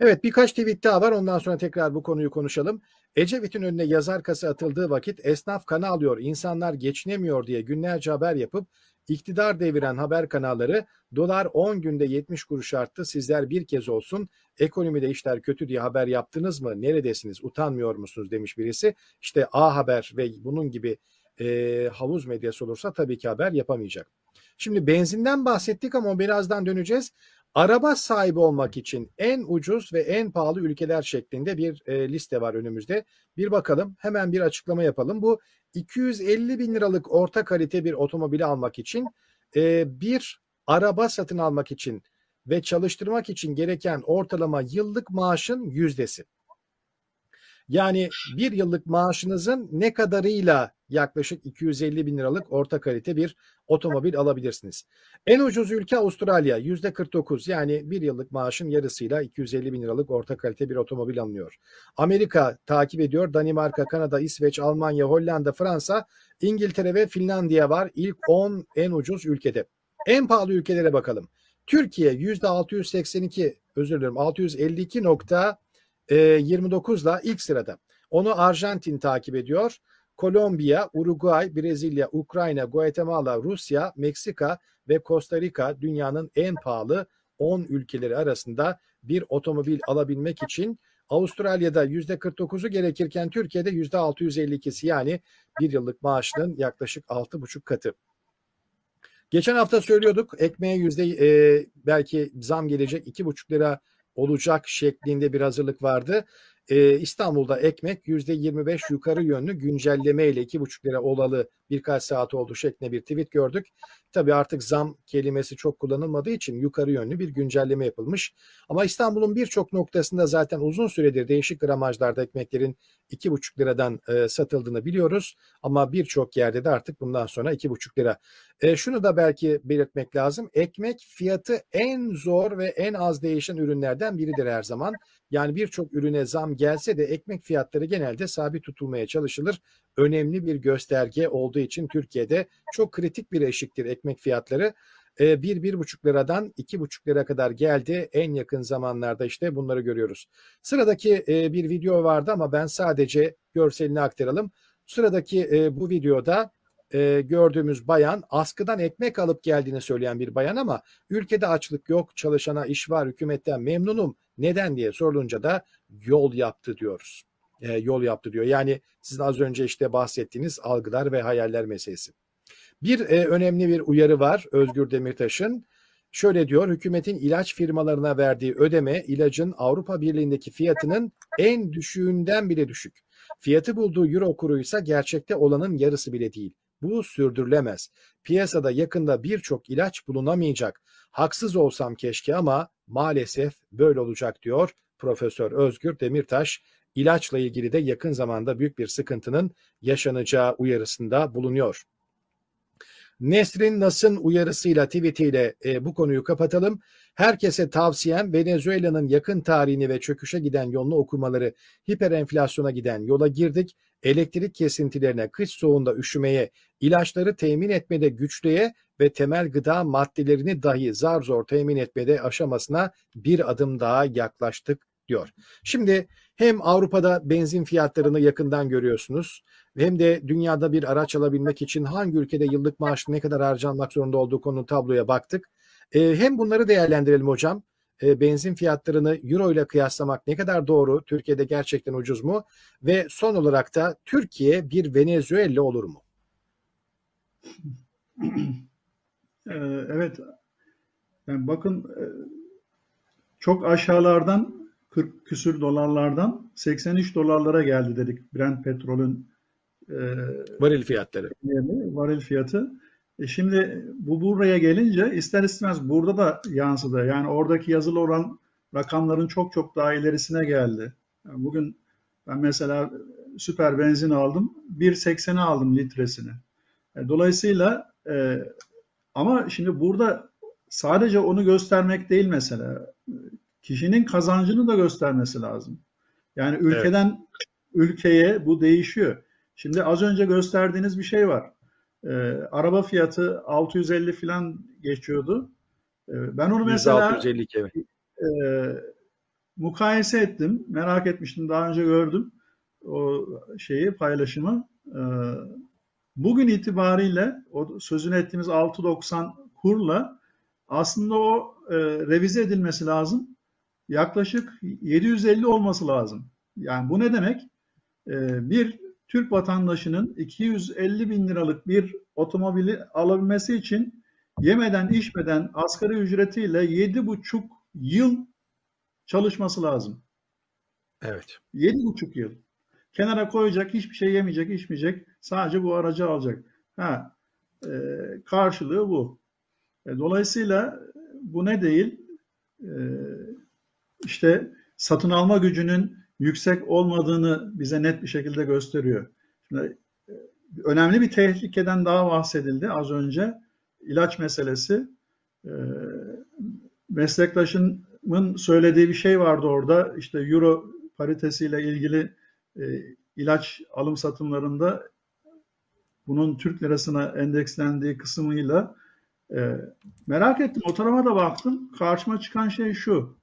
Evet birkaç tweet daha var ondan sonra tekrar bu konuyu konuşalım. Ecevit'in önüne yazar kasa atıldığı vakit esnaf kana alıyor, insanlar geçinemiyor diye günlerce haber yapıp iktidar deviren haber kanalları dolar 10 günde 70 kuruş arttı sizler bir kez olsun ekonomide işler kötü diye haber yaptınız mı neredesiniz utanmıyor musunuz demiş birisi. İşte A Haber ve bunun gibi e, havuz medyası olursa tabii ki haber yapamayacak. Şimdi benzinden bahsettik ama birazdan döneceğiz. Araba sahibi olmak için en ucuz ve en pahalı ülkeler şeklinde bir e, liste var önümüzde. Bir bakalım hemen bir açıklama yapalım. Bu 250 bin liralık orta kalite bir otomobili almak için e, bir araba satın almak için ve çalıştırmak için gereken ortalama yıllık maaşın yüzdesi. Yani bir yıllık maaşınızın ne kadarıyla yaklaşık 250 bin liralık orta kalite bir otomobil alabilirsiniz. En ucuz ülke Avustralya yüzde 49 yani bir yıllık maaşın yarısıyla 250 bin liralık orta kalite bir otomobil alınıyor. Amerika takip ediyor. Danimarka, Kanada, İsveç, Almanya, Hollanda, Fransa, İngiltere ve Finlandiya var. İlk 10 en ucuz ülkede. En pahalı ülkelere bakalım. Türkiye yüzde 682 özür dilerim 652.29 ile ilk sırada. Onu Arjantin takip ediyor. Kolombiya, Uruguay, Brezilya, Ukrayna, Guatemala, Rusya, Meksika ve Costa Rica dünyanın en pahalı 10 ülkeleri arasında bir otomobil alabilmek için Avustralya'da %49'u gerekirken Türkiye'de %652'si yani bir yıllık maaşının yaklaşık 6,5 katı. Geçen hafta söylüyorduk ekmeğe yüzde e, belki zam gelecek 2,5 lira olacak şeklinde bir hazırlık vardı e, İstanbul'da ekmek yüzde 25 yukarı yönlü güncelleme ile 2,5 lira olalı birkaç saat oldu şeklinde bir tweet gördük. Tabii artık zam kelimesi çok kullanılmadığı için yukarı yönlü bir güncelleme yapılmış. Ama İstanbul'un birçok noktasında zaten uzun süredir değişik gramajlarda ekmeklerin 2,5 liradan e, satıldığını biliyoruz. Ama birçok yerde de artık bundan sonra 2,5 lira. E, şunu da belki belirtmek lazım. Ekmek fiyatı en zor ve en az değişen ürünlerden biridir her zaman. Yani birçok ürüne zam gelse de ekmek fiyatları genelde sabit tutulmaya çalışılır. Önemli bir gösterge olduğu için Türkiye'de çok kritik bir eşiktir ekmek fiyatları. 1-1,5 ee, liradan 2,5 lira kadar geldi. En yakın zamanlarda işte bunları görüyoruz. Sıradaki e, bir video vardı ama ben sadece görselini aktaralım. Sıradaki e, bu videoda e, gördüğümüz bayan askıdan ekmek alıp geldiğini söyleyen bir bayan ama ülkede açlık yok, çalışana iş var, hükümetten memnunum. Neden diye sorulunca da yol yaptı diyoruz. Yol yaptı diyor. Yani sizin az önce işte bahsettiğiniz algılar ve hayaller meselesi. Bir e, önemli bir uyarı var Özgür Demirtaş'ın. Şöyle diyor, hükümetin ilaç firmalarına verdiği ödeme ilacın Avrupa Birliği'ndeki fiyatının en düşüğünden bile düşük. Fiyatı bulduğu euro kuru ise gerçekte olanın yarısı bile değil. Bu sürdürülemez. Piyasada yakında birçok ilaç bulunamayacak. Haksız olsam keşke ama maalesef böyle olacak diyor Profesör Özgür Demirtaş. İlaçla ilgili de yakın zamanda büyük bir sıkıntının yaşanacağı uyarısında bulunuyor. Nesrin Nas'ın uyarısıyla tweetiyle e, bu konuyu kapatalım. Herkese tavsiyem Venezuela'nın yakın tarihini ve çöküşe giden yolunu okumaları. Hiperenflasyona giden yola girdik. Elektrik kesintilerine, kış soğuğunda üşümeye, ilaçları temin etmede güçlüğe ve temel gıda maddelerini dahi zar zor temin etmede aşamasına bir adım daha yaklaştık diyor. Şimdi hem Avrupa'da benzin fiyatlarını yakından görüyorsunuz hem de dünyada bir araç alabilmek için hangi ülkede yıllık maaş ne kadar harcanmak zorunda olduğu konu tabloya baktık. E, hem bunları değerlendirelim hocam. E, benzin fiyatlarını euro ile kıyaslamak ne kadar doğru? Türkiye'de gerçekten ucuz mu? Ve son olarak da Türkiye bir Venezuela olur mu? Ee, evet. Yani bakın e, çok aşağılardan 40 küsür dolarlardan 83 dolarlara geldi dedik Brent petrolün e, varil fiyatları. Varil fiyatı. E şimdi bu buraya gelince ister istemez burada da yansıdı. Yani oradaki yazılı olan rakamların çok çok daha ilerisine geldi. Yani bugün ben mesela süper benzin aldım. 1.80'e aldım litresini. E, dolayısıyla e, ama şimdi burada sadece onu göstermek değil mesela. Kişinin kazancını da göstermesi lazım. Yani ülkeden evet. ülkeye bu değişiyor. Şimdi az önce gösterdiğiniz bir şey var. E, araba fiyatı 650 falan geçiyordu. E, ben onu mesela 652, evet. e, mukayese ettim. Merak etmiştim. Daha önce gördüm. o şeyi paylaşımı. E, bugün itibariyle o sözünü ettiğimiz 6.90 kurla aslında o e, revize edilmesi lazım. Yaklaşık 750 olması lazım. Yani bu ne demek? E, bir Türk vatandaşının 250 bin liralık bir otomobili alabilmesi için yemeden içmeden asgari ücretiyle 7,5 yıl çalışması lazım. Evet. 7,5 yıl. Kenara koyacak, hiçbir şey yemeyecek, içmeyecek. Sadece bu aracı alacak. Ha, e, karşılığı bu. E, dolayısıyla bu ne değil? E, işte satın alma gücünün yüksek olmadığını bize net bir şekilde gösteriyor. Şimdi, e, önemli bir tehlikeden daha bahsedildi az önce. İlaç meselesi. E, meslektaşımın söylediği bir şey vardı orada. İşte euro paritesiyle ilgili e, ilaç alım satımlarında bunun Türk lirasına endekslendiği kısmıyla merak ettim. O tarafa da baktım. Karşıma çıkan şey şu.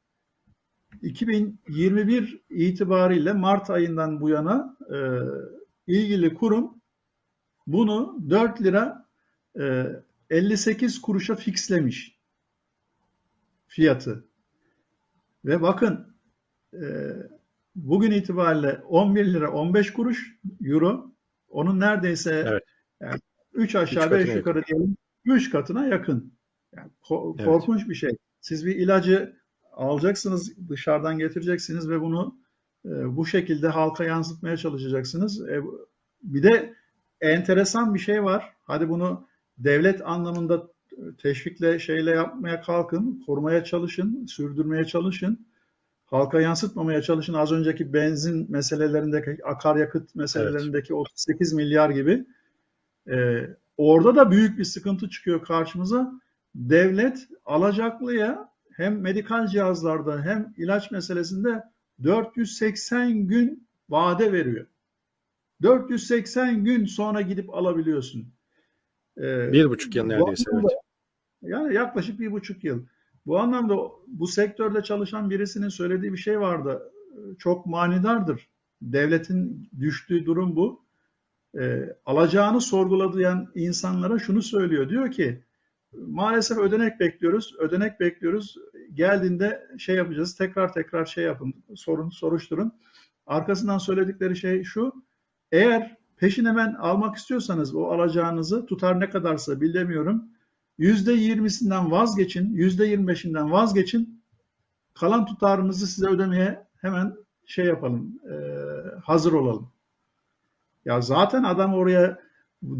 2021 itibariyle Mart ayından bu yana e, ilgili kurum bunu 4 lira e, 58 kuruşa fixlemiş fiyatı. Ve bakın e, bugün itibariyle 11 lira 15 kuruş euro. Onun neredeyse Evet. yani 3 aşağı Üç 5 katına yukarı diyelim 3 katına yakın. Yani ko- Evet. korkunç bir şey. Siz bir ilacı alacaksınız, dışarıdan getireceksiniz ve bunu e, bu şekilde halka yansıtmaya çalışacaksınız. E, bir de enteresan bir şey var. Hadi bunu devlet anlamında teşvikle şeyle yapmaya kalkın, korumaya çalışın, sürdürmeye çalışın. Halka yansıtmamaya çalışın. Az önceki benzin meselelerindeki, akaryakıt meselelerindeki 38 milyar gibi. E, orada da büyük bir sıkıntı çıkıyor karşımıza. Devlet alacaklıya hem medikal cihazlarda hem ilaç meselesinde 480 gün vade veriyor. 480 gün sonra gidip alabiliyorsun. Ee, Bir buçuk yıl neredeyse. anlamda- Evet. Yani yaklaşık bir buçuk yıl. Bu anlamda bu sektörde çalışan birisinin söylediği bir şey vardı. Çok manidardır. Devletin düştüğü durum bu. Ee, alacağını sorgulayan insanlara şunu söylüyor. Diyor ki maalesef ödenek bekliyoruz. Ödenek bekliyoruz. Geldiğinde şey yapacağız. Tekrar tekrar şey yapın. Sorun, soruşturun. Arkasından söyledikleri şey şu. Eğer peşin hemen almak istiyorsanız o alacağınızı tutar ne kadarsa bilemiyorum. %20'sinden vazgeçin, %25'inden vazgeçin. Kalan tutarınızı size ödemeye hemen şey yapalım, e, hazır olalım. Ya zaten adam oraya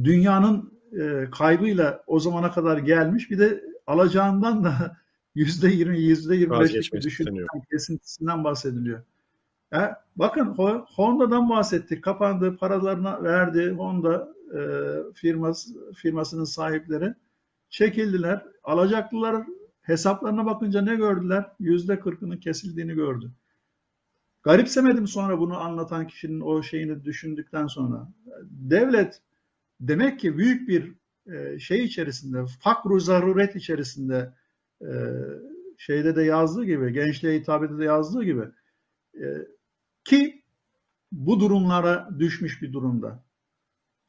dünyanın e, kaybıyla o zamana kadar gelmiş. Bir de alacağından da %20, %25'lik bir Vazgeçmek düşünen isteniyor. kesintisinden bahsediliyor. Ya bakın Ho- Honda'dan bahsettik. Kapandı, paralarını verdi Honda e, firması firmasının sahipleri. Çekildiler. Alacaklılar hesaplarına bakınca ne gördüler? Yüzde kırkının kesildiğini gördü. Garipsemedim sonra bunu anlatan kişinin o şeyini düşündükten sonra. Devlet demek ki büyük bir e, şey içerisinde, fakru zaruret içerisinde e, şeyde de yazdığı gibi, gençliğe hitabede de yazdığı gibi e, ki bu durumlara düşmüş bir durumda.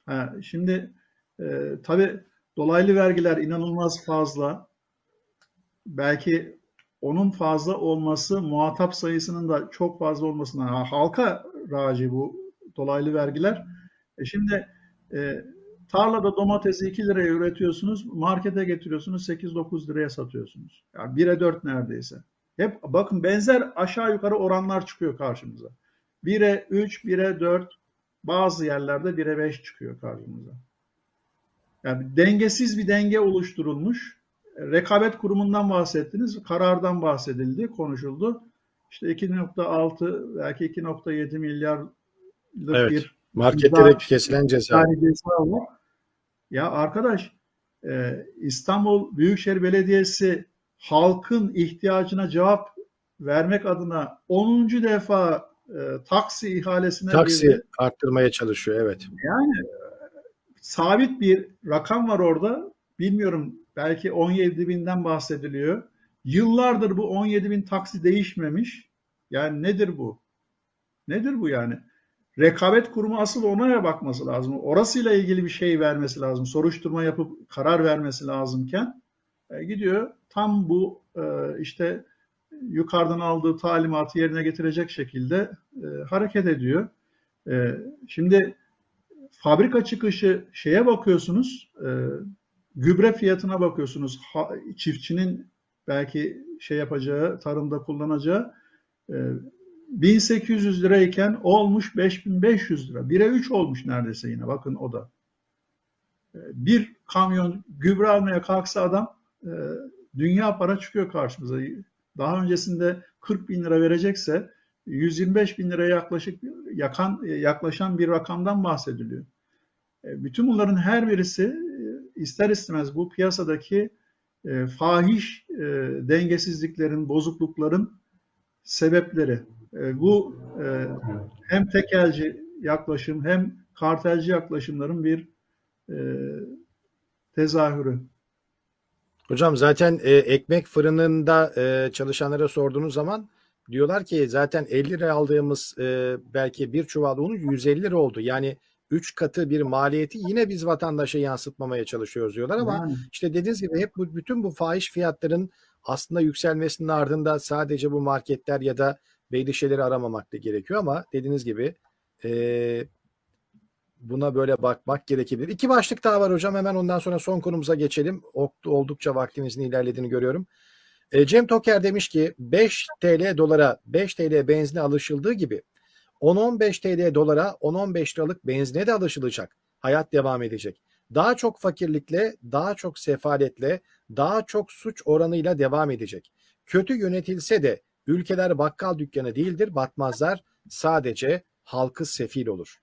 Ha, şimdi e, tabii dolaylı vergiler inanılmaz fazla. Belki onun fazla olması muhatap sayısının da çok fazla olmasından ha, halka raci bu dolaylı vergiler. E şimdi e, tarlada domatesi 2 liraya üretiyorsunuz, markete getiriyorsunuz 8-9 liraya satıyorsunuz. Yani 1'e 4 neredeyse. Hep bakın benzer aşağı yukarı oranlar çıkıyor karşımıza. 1'e 3, 1'e 4, bazı yerlerde 1'e 5 çıkıyor karşımıza. Yani dengesiz bir denge oluşturulmuş. Rekabet kurumundan bahsettiniz, karardan bahsedildi, konuşuldu. İşte 2.6 belki 2.7 milyarlık Evet. bir Marketlere kesilen ceza. yani ceza var. Ya arkadaş e, İstanbul Büyükşehir Belediyesi halkın ihtiyacına cevap vermek adına 10. defa e, taksi ihalesine Taksi girdi. arttırmaya çalışıyor. Evet. Yani e, sabit bir rakam var orada. Bilmiyorum belki 17 binden bahsediliyor. Yıllardır bu 17 bin taksi değişmemiş. Yani nedir bu? Nedir bu yani? Rekabet kurumu asıl onaya bakması lazım. Orasıyla ilgili bir şey vermesi lazım. Soruşturma yapıp karar vermesi lazımken e, gidiyor tam bu e, işte yukarıdan aldığı talimatı yerine getirecek şekilde e, hareket ediyor. E, şimdi fabrika çıkışı şeye bakıyorsunuz, e, gübre fiyatına bakıyorsunuz. Ha, çiftçinin belki şey yapacağı, tarımda kullanacağı e, 1800 lirayken olmuş 5500 lira. 1'e 3 olmuş neredeyse yine bakın o da. E, bir kamyon gübre almaya kalksa adam e, dünya para çıkıyor karşımıza. Daha öncesinde 40 bin lira verecekse 125 bin liraya yaklaşık yakan yaklaşan bir rakamdan bahsediliyor. E, bütün bunların her birisi ister istemez bu piyasadaki fahiş dengesizliklerin, bozuklukların sebepleri. Bu hem tekelci yaklaşım hem kartelci yaklaşımların bir tezahürü. Hocam zaten e, ekmek fırınında e, çalışanlara sorduğunuz zaman diyorlar ki zaten 50 lira aldığımız e, belki bir çuval unu 150 lira oldu. Yani 3 katı bir maliyeti yine biz vatandaşa yansıtmamaya çalışıyoruz diyorlar ama yani. işte dediğiniz gibi hep bu, bütün bu fahiş fiyatların aslında yükselmesinin ardında sadece bu marketler ya da belli şeyleri aramamak da gerekiyor ama dediğiniz gibi e, buna böyle bakmak gerekebilir. İki başlık daha var hocam. Hemen ondan sonra son konumuza geçelim. Oldukça vaktimizin ilerlediğini görüyorum. E, Cem Toker demiş ki 5 TL dolara 5 TL benzine alışıldığı gibi 10-15 TL dolara 10-15 liralık benzine de alışılacak. Hayat devam edecek. Daha çok fakirlikle, daha çok sefaletle, daha çok suç oranıyla devam edecek. Kötü yönetilse de ülkeler bakkal dükkanı değildir, batmazlar. Sadece halkı sefil olur.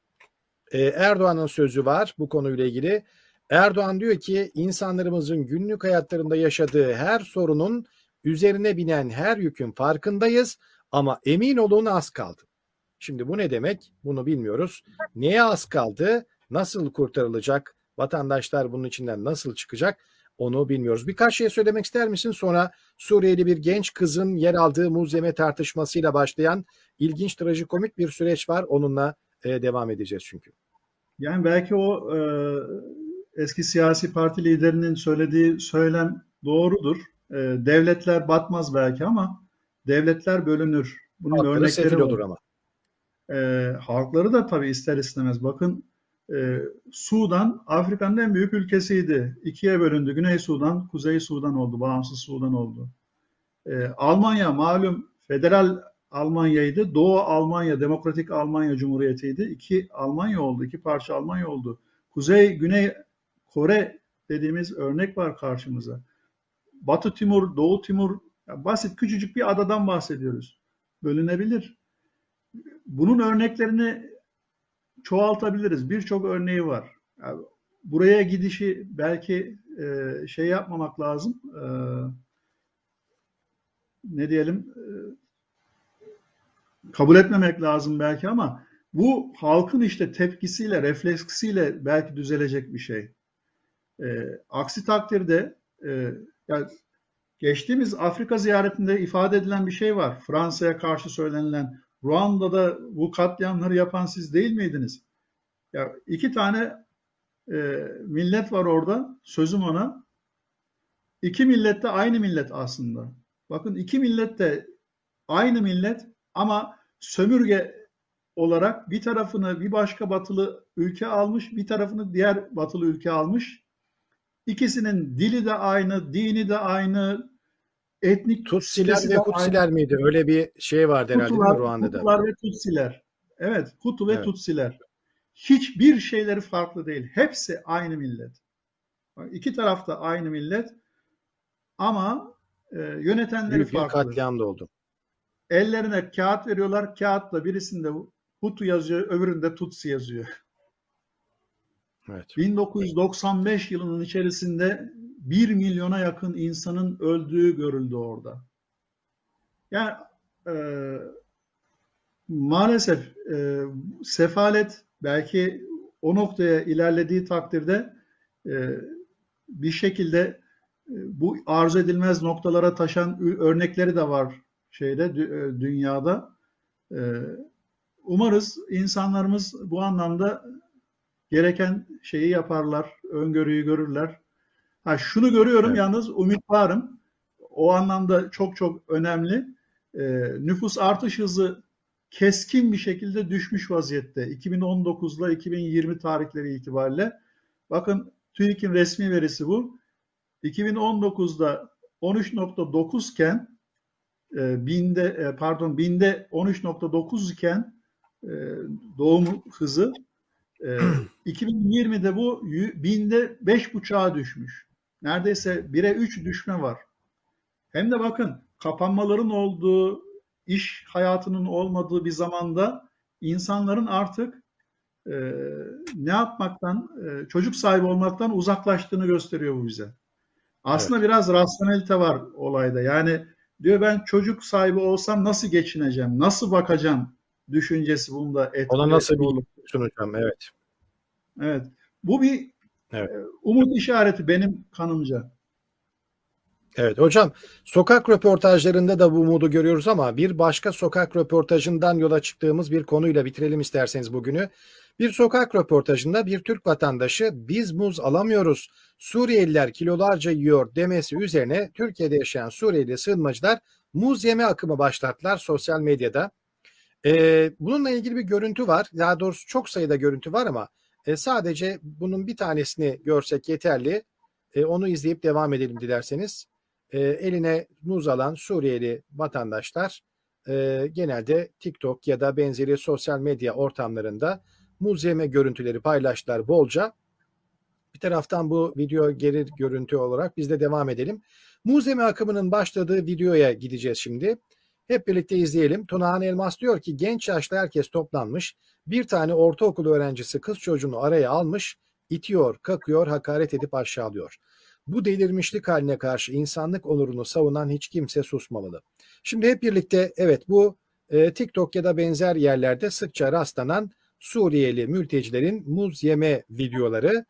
Ee, Erdoğan'ın sözü var bu konuyla ilgili. Erdoğan diyor ki insanlarımızın günlük hayatlarında yaşadığı her sorunun üzerine binen her yükün farkındayız ama emin olun az kaldı. Şimdi bu ne demek? Bunu bilmiyoruz. Neye az kaldı? Nasıl kurtarılacak? Vatandaşlar bunun içinden nasıl çıkacak? Onu bilmiyoruz. Birkaç şey söylemek ister misin? Sonra Suriyeli bir genç kızın yer aldığı muzleme tartışmasıyla başlayan ilginç trajikomik bir süreç var. Onunla e, devam edeceğiz çünkü. Yani belki o e, eski siyasi parti liderinin söylediği söylem doğrudur. E, devletler batmaz belki ama devletler bölünür. Bunun Halkları örnekleri olur ama. E, halkları da tabii ister istemez. Bakın e, Sudan Afrika'nın en büyük ülkesiydi. İkiye bölündü. Güney Sudan, Kuzey Sudan oldu. Bağımsız Sudan oldu. E, Almanya malum federal Almanya'ydı. Doğu Almanya, Demokratik Almanya Cumhuriyeti'ydi. İki Almanya oldu, iki parça Almanya oldu. Kuzey, Güney Kore dediğimiz örnek var karşımıza. Batı Timur, Doğu Timur, basit küçücük bir adadan bahsediyoruz. Bölünebilir. Bunun örneklerini çoğaltabiliriz. Birçok örneği var. Yani buraya gidişi belki e, şey yapmamak lazım. E, ne diyelim? E, kabul etmemek lazım belki ama bu halkın işte tepkisiyle, refleksiyle belki düzelecek bir şey. E, aksi takdirde e, yani geçtiğimiz Afrika ziyaretinde ifade edilen bir şey var. Fransa'ya karşı söylenilen Ruanda'da bu katliamları yapan siz değil miydiniz? Ya iki tane e, millet var orada. Sözüm ona. İki millet de aynı millet aslında. Bakın iki millet de aynı millet ama sömürge olarak bir tarafını bir başka batılı ülke almış, bir tarafını diğer batılı ülke almış. İkisinin dili de aynı, dini de aynı, etnik Tutsiler ve Kutsiler miydi? Öyle bir şey vardı herhalde Kutular, değil mi Ruanda'da? Kutular ve Tutsiler. Evet, Kutu ve evet. Tutsiler. Hiçbir şeyleri farklı değil. Hepsi aynı millet. İki tarafta aynı millet ama e, yönetenleri Büyük farklı. Büyük katliam da oldu. Ellerine kağıt veriyorlar. Kağıtla birisinde Hutu yazıyor, öbüründe Tutsi yazıyor. Evet. 1995 yılının içerisinde 1 milyona yakın insanın öldüğü görüldü orada. Yani e, maalesef e, sefalet belki o noktaya ilerlediği takdirde e, bir şekilde e, bu arzu edilmez noktalara taşan örnekleri de var şeyde e, dünyada. E, umarız insanlarımız bu anlamda gereken şeyi yaparlar, öngörüyü görürler. Ha şunu görüyorum Evet. yalnız umut varım. O anlamda çok çok önemli. Ee, nüfus artış hızı keskin bir şekilde düşmüş vaziyette. 2019 ile 2020 tarihleri itibariyle. Bakın TÜİK'in resmi verisi bu. 2019'da 13.9 iken e, binde e, pardon binde 13.9 iken e, doğum hızı e, 2020'de bu binde 5.5'a düşmüş. Neredeyse 1'e 3 düşme var. Hem de bakın kapanmaların olduğu, iş hayatının olmadığı bir zamanda insanların artık e, ne yapmaktan, e, çocuk sahibi olmaktan uzaklaştığını gösteriyor bu bize. Aslında biraz rasyonelite var olayda. Yani diyor ben çocuk sahibi olsam nasıl geçineceğim, nasıl bakacağım düşüncesi bunda etkili. Ona nasıl bir sunacağım? Evet. Evet. Bu bir Evet. e, umut işareti benim kanımca. Evet hocam sokak röportajlarında da bu umudu görüyoruz ama bir başka sokak röportajından yola çıktığımız bir konuyla bitirelim isterseniz bugünü. Bir sokak röportajında bir Türk vatandaşı biz muz alamıyoruz Suriyeliler kilolarca yiyor demesi üzerine Türkiye'de yaşayan Suriyeli sığınmacılar muz yeme akımı başlattılar sosyal medyada. Ee, bununla ilgili bir görüntü var. Daha doğrusu çok sayıda görüntü var ama e, sadece bunun bir tanesini görsek yeterli. E, onu izleyip devam edelim dilerseniz e, eline muz alan Suriyeli vatandaşlar e, genelde TikTok ya da benzeri sosyal medya ortamlarında muz yeme görüntüleri paylaştılar bolca. Bir taraftan bu video geri görüntü olarak biz de devam edelim. Muz yeme akımının başladığı videoya gideceğiz şimdi. Hep birlikte izleyelim. Tunahan Elmas diyor ki genç yaşta herkes toplanmış. Bir tane ortaokul öğrencisi kız çocuğunu araya almış, itiyor, kakıyor, hakaret edip aşağılıyor. Bu delirmişlik haline karşı insanlık onurunu savunan hiç kimse susmamalı. Şimdi hep birlikte evet bu e, TikTok ya da benzer yerlerde sıkça rastlanan Suriyeli mültecilerin muz yeme videoları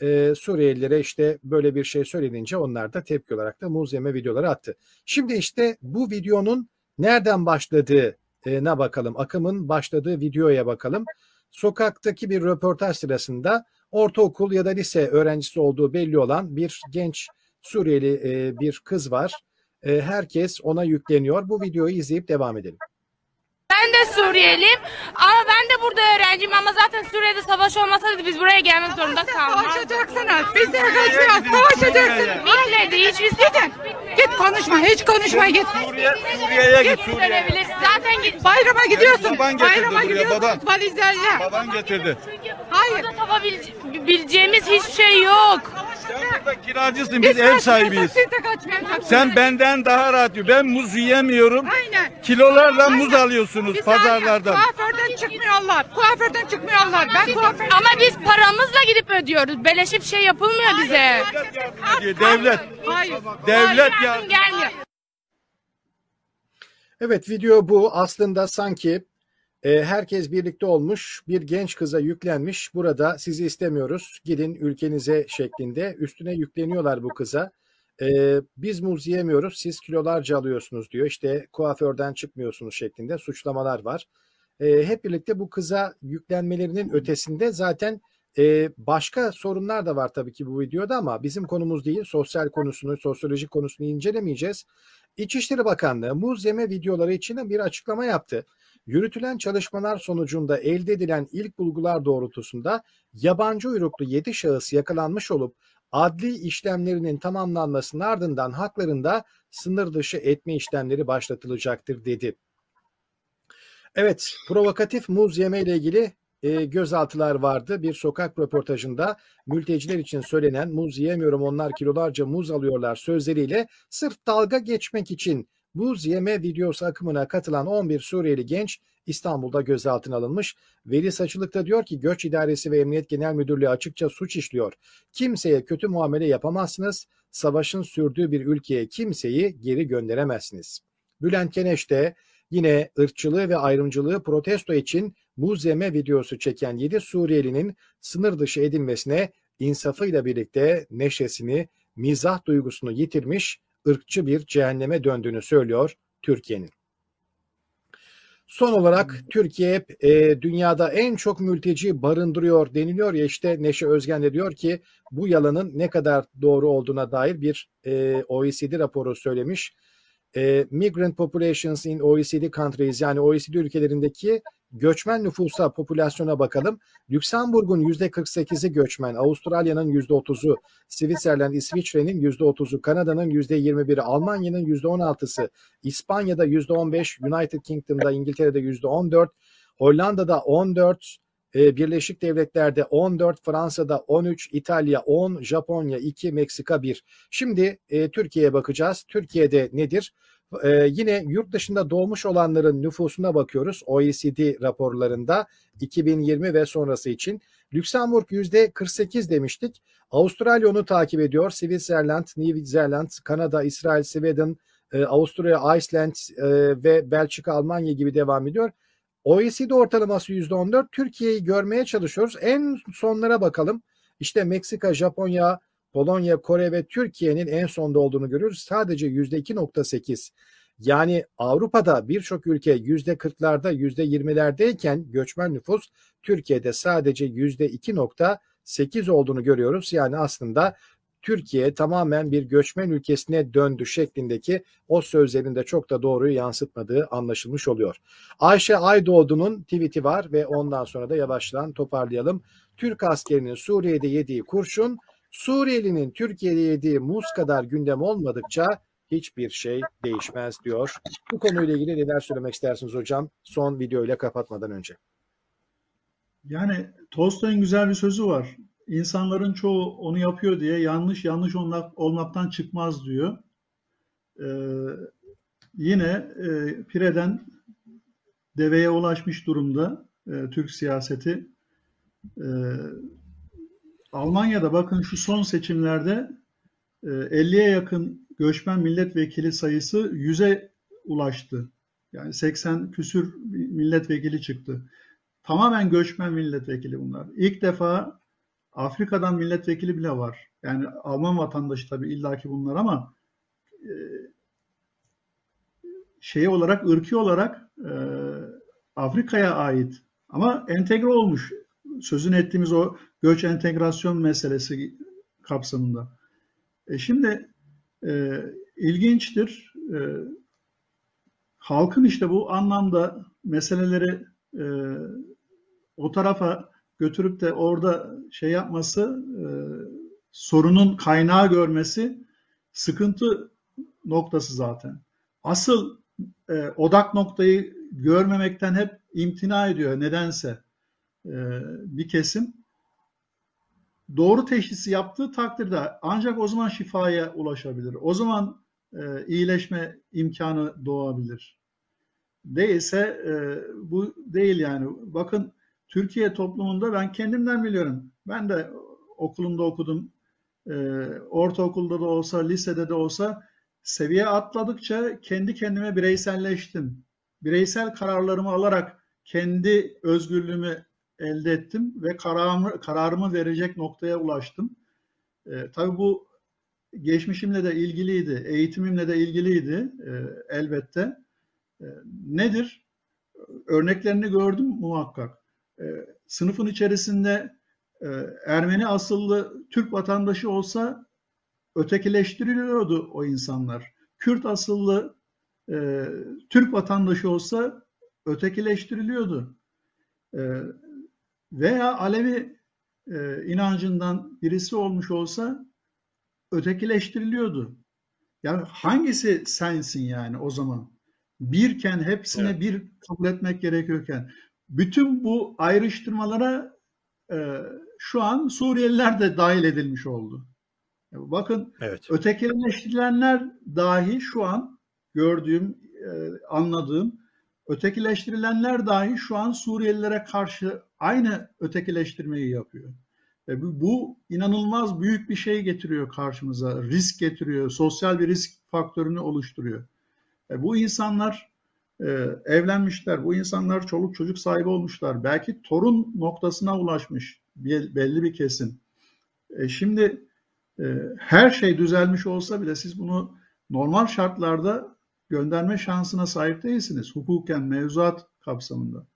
e, Suriyelilere işte böyle bir şey söylenince onlar da tepki olarak da muz yeme videoları attı. Şimdi işte bu videonun nereden başladığına bakalım. Akımın başladığı videoya bakalım. Sokaktaki bir röportaj sırasında ortaokul ya da lise öğrencisi olduğu belli olan bir genç Suriyeli e, bir kız var. E, herkes ona yükleniyor. Bu videoyu izleyip devam edelim. Ben de Suriyeliyim ama ben de burada öğrenciyim ama zaten Suriye'de savaş olmasaydı biz buraya gelmek zorunda kalmazdık. Savaşacaksınız. Biz de kaçacağız. Savaşacaksınız. Bitmedi hiçbir Gidin. Git konuşma. Hiç konuşma git. Suriye, Suriye'ye git Git Suriye. dönebilirsin. Zaten git. Bayrama gidiyorsun. baban getirdi Bayrama buraya, gidiyorsun. baban. Valizlerle. Baban getirdi. Hayır. Burada tapabileceğimiz hiçbir şey yok. Sen burada kiracısın biz ev sahibiyiz. Sen benden daha rahat yiyor. Ben muz yiyemiyorum. Aynen. Kilolarla muz Aynen. alıyorsunuz Bir saniye, pazarlardan. Kuaförden çıkmıyorlar. Kuaförden çıkmıyorlar. Ben kuaför... Ama biz paramızla gidip ödüyoruz. Beleşe bir şey yapılmıyor bize. Devlet yardım ediyor, devlet. Hayır. Devlet yardım. gelmiyor. Evet video bu. Aslında sanki e, herkes birlikte olmuş bir genç kıza yüklenmiş. Burada sizi istemiyoruz gidin ülkenize şeklinde üstüne yükleniyorlar bu kıza. E, biz muz yiyemiyoruz siz kilolarca alıyorsunuz diyor. İşte kuaförden çıkmıyorsunuz şeklinde suçlamalar var. E, hep birlikte bu kıza yüklenmelerinin ötesinde zaten e, başka sorunlar da var tabii ki bu videoda ama bizim konumuz değil. Sosyal konusunu, sosyolojik konusunu incelemeyeceğiz. İçişleri Bakanlığı muz yeme videoları için bir açıklama yaptı. Yürütülen çalışmalar sonucunda elde edilen ilk bulgular doğrultusunda yabancı uyruklu 7 şahıs yakalanmış olup adli işlemlerinin tamamlanmasının ardından haklarında sınır dışı etme işlemleri başlatılacaktır dedi. Evet, provokatif muz yeme ile ilgili e, gözaltılar vardı. Bir sokak röportajında mülteciler için söylenen muz yiyemiyorum onlar kilolarca muz alıyorlar sözleriyle sırf dalga geçmek için muz yeme videosu akımına katılan 11 Suriyeli genç İstanbul'da gözaltına alınmış. Veli Saçılık da diyor ki Göç İdaresi ve Emniyet Genel Müdürlüğü açıkça suç işliyor. Kimseye kötü muamele yapamazsınız. Savaşın sürdüğü bir ülkeye kimseyi geri gönderemezsiniz. Bülent Keneş de yine ırkçılığı ve ayrımcılığı protesto için muz yeme videosu çeken 7 Suriyelinin sınır dışı edilmesine insafıyla birlikte neşesini, mizah duygusunu yitirmiş ırkçı bir cehenneme döndüğünü söylüyor Türkiye'nin. Son olarak Türkiye hep e, dünyada en çok mülteci barındırıyor deniliyor ya işte Neşe Özgen de diyor ki bu yalanın ne kadar doğru olduğuna dair bir e, OECD raporu söylemiş. E, Migrant Populations in OECD Countries yani OECD ülkelerindeki göçmen nüfusa, popülasyona bakalım. Lüksemburg'un %48'i göçmen, Avustralya'nın %30'u, Switzerland, İsviçre'nin %30'u, Kanada'nın %21'i, Almanya'nın %16'sı, İspanya'da %15, United Kingdom'da, İngiltere'de %14, Hollanda'da 14, e, Birleşik Devletler'de 14, Fransa'da 13, İtalya 10, Japonya 2, Meksika 1. Şimdi e, Türkiye'ye bakacağız. Türkiye'de nedir? Ee, yine yurt dışında doğmuş olanların nüfusuna bakıyoruz OECD raporlarında 2020 ve sonrası için. Lüksemburg %48 demiştik. Avustralya onu takip ediyor. Switzerland, New Zealand, Kanada, İsrail, Sweden, e, Avusturya, Iceland e, ve Belçika, Almanya gibi devam ediyor. OECD ortalaması %14. Türkiye'yi görmeye çalışıyoruz. En sonlara bakalım. İşte Meksika, Japonya, Polonya, Kore ve Türkiye'nin en sonda olduğunu görüyoruz. Sadece %2.8. Yani Avrupa'da birçok ülke %40'larda, %20'lerdeyken göçmen nüfus Türkiye'de sadece %2.8 olduğunu görüyoruz. Yani aslında Türkiye tamamen bir göçmen ülkesine döndü şeklindeki o sözlerin de çok da doğruyu yansıtmadığı anlaşılmış oluyor. Ayşe Aydoğdu'nun tweet'i var ve ondan sonra da yavaştan toparlayalım. Türk askerinin Suriye'de yediği kurşun Suriyelinin Türkiye'de yediği muz kadar gündem olmadıkça hiçbir şey değişmez diyor. Bu konuyla ilgili neler söylemek istersiniz hocam? Son videoyla kapatmadan önce. Yani Tolstoy'un güzel bir sözü var. İnsanların çoğu onu yapıyor diye yanlış yanlış olmak, olmaktan çıkmaz diyor. Ee, yine e, Pire'den deveye ulaşmış durumda e, Türk siyaseti. E, Almanya'da bakın şu son seçimlerde 50'ye yakın göçmen milletvekili sayısı 100'e ulaştı. Yani 80 küsür milletvekili çıktı. Tamamen göçmen milletvekili bunlar. İlk defa Afrika'dan milletvekili bile var. Yani Alman vatandaşı tabii illaki bunlar ama şey olarak, ırki olarak Afrika'ya ait ama entegre olmuş. Sözünü ettiğimiz o göç entegrasyon meselesi kapsamında. E şimdi e, ilginçtir. E, halkın işte bu anlamda meseleleri e, o tarafa götürüp de orada şey yapması, e, sorunun kaynağı görmesi sıkıntı noktası zaten. Asıl e, odak noktayı görmemekten hep imtina ediyor nedense e, bir kesim doğru teşhisi yaptığı takdirde ancak o zaman şifaya ulaşabilir. O zaman e, iyileşme imkanı doğabilir. Değilse e, bu değil yani. Bakın Türkiye toplumunda ben kendimden biliyorum. Ben de okulunda okudum. E, ortaokulda da olsa, lisede de olsa seviye atladıkça kendi kendime bireyselleştim. Bireysel kararlarımı alarak kendi özgürlüğümü elde ettim ve kararımı, kararımı verecek noktaya ulaştım. E, tabii bu geçmişimle de ilgiliydi, eğitimimle de ilgiliydi e, elbette. E, nedir? Örneklerini gördüm muhakkak. E, sınıfın içerisinde e, Ermeni asıllı Türk vatandaşı olsa ötekileştiriliyordu o insanlar. Kürt asıllı e, Türk vatandaşı olsa ötekileştiriliyordu. E, veya Alevi e, inancından birisi olmuş olsa ötekileştiriliyordu. Yani hangisi sensin yani o zaman? Birken hepsine evet. bir kabul etmek gerekiyorken bütün bu ayrıştırmalara e, şu an Suriyeliler de dahil edilmiş oldu. Bakın evet. ötekileştirilenler dahi şu an gördüğüm, e, anladığım ötekileştirilenler dahi şu an Suriyelilere karşı aynı ötekileştirmeyi yapıyor. Ve bu, inanılmaz büyük bir şey getiriyor karşımıza. Risk getiriyor. Sosyal bir risk faktörünü oluşturuyor. E, bu insanlar e, evlenmişler. Bu insanlar çoluk çocuk sahibi olmuşlar. Belki torun noktasına ulaşmış belli bir kesim. E, şimdi e, her şey düzelmiş olsa bile siz bunu normal şartlarda gönderme şansına sahip değilsiniz. Hukuken, mevzuat kapsamında.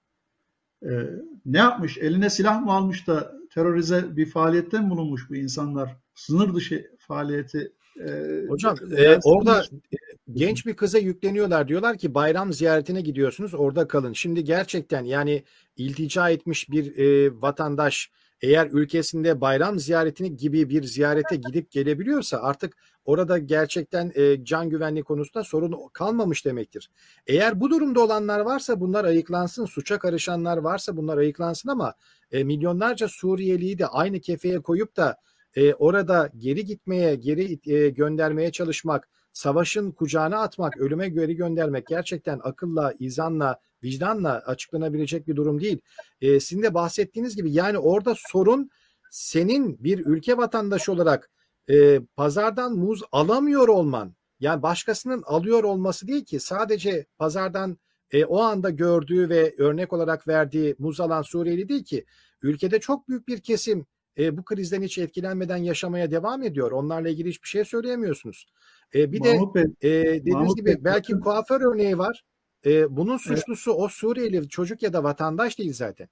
Ee, ne yapmış? Eline silah mı almış da terörize bir faaliyette mi bulunmuş bu insanlar? Sınır dışı faaliyeti. E, Hocam e, orada e, genç bir kıza yükleniyorlar. Diyorlar ki bayram ziyaretine gidiyorsunuz orada kalın. Şimdi gerçekten yani iltica etmiş bir e, vatandaş eğer ülkesinde bayram ziyaretini gibi bir ziyarete gidip gelebiliyorsa artık orada gerçekten e, can güvenliği konusunda sorun kalmamış demektir. Eğer bu durumda olanlar varsa bunlar ayıklansın, suça karışanlar varsa bunlar ayıklansın ama e, milyonlarca Suriyeliyi de aynı kefeye koyup da e, orada geri gitmeye, geri e, göndermeye çalışmak, savaşın kucağına atmak, ölüme geri göndermek gerçekten akılla, izanla, vicdanla açıklanabilecek bir durum değil. E, sizin de bahsettiğiniz gibi yani orada sorun senin bir ülke vatandaşı olarak e, pazardan muz alamıyor olman. Yani başkasının alıyor olması değil ki sadece pazardan e, o anda gördüğü ve örnek olarak verdiği muz alan Suriyeli değil ki ülkede çok büyük bir kesim e, bu krizden hiç etkilenmeden yaşamaya devam ediyor. Onlarla ilgili hiçbir şey söyleyemiyorsunuz. E, bir de Mahmut Bey, e, dediğiniz Mahmut gibi Bey, belki kuaför örneği var. E, bunun suçlusu o Suriyeli çocuk ya da vatandaş değil zaten.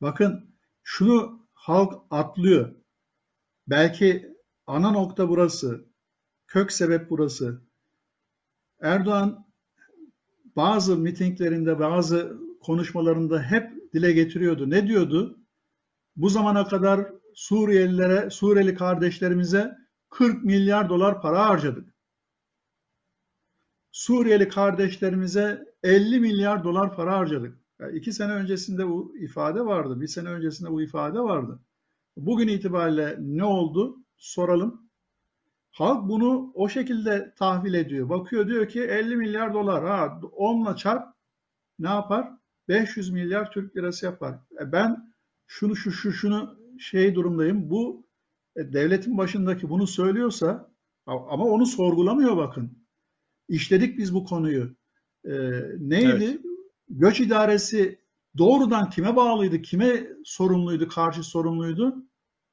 Bakın şunu halk atlıyor. Belki ana nokta burası. Kök sebep burası. Erdoğan bazı mitinglerinde, bazı konuşmalarında hep dile getiriyordu. Ne diyordu? Bu zamana kadar Suriyelilere, Suriyeli kardeşlerimize 40 milyar dolar para harcadık. Suriyeli kardeşlerimize 50 milyar dolar para harcadık. Yani iki sene öncesinde bu ifade vardı. Bir sene öncesinde bu ifade vardı. Bugün itibariyle ne oldu? Soralım. Halk bunu o şekilde tahvil ediyor. Bakıyor diyor ki 50 milyar dolar. Ha, 10'la çarp ne yapar? 500 milyar Türk lirası yapar. E ben şunu şu şu şunu şey durumdayım. Bu e, devletin başındaki bunu söylüyorsa ama onu sorgulamıyor bakın. İşledik biz bu konuyu. E, neydi? Evet. Göç idaresi doğrudan kime bağlıydı? Kime sorumluydu? Karşı sorumluydu?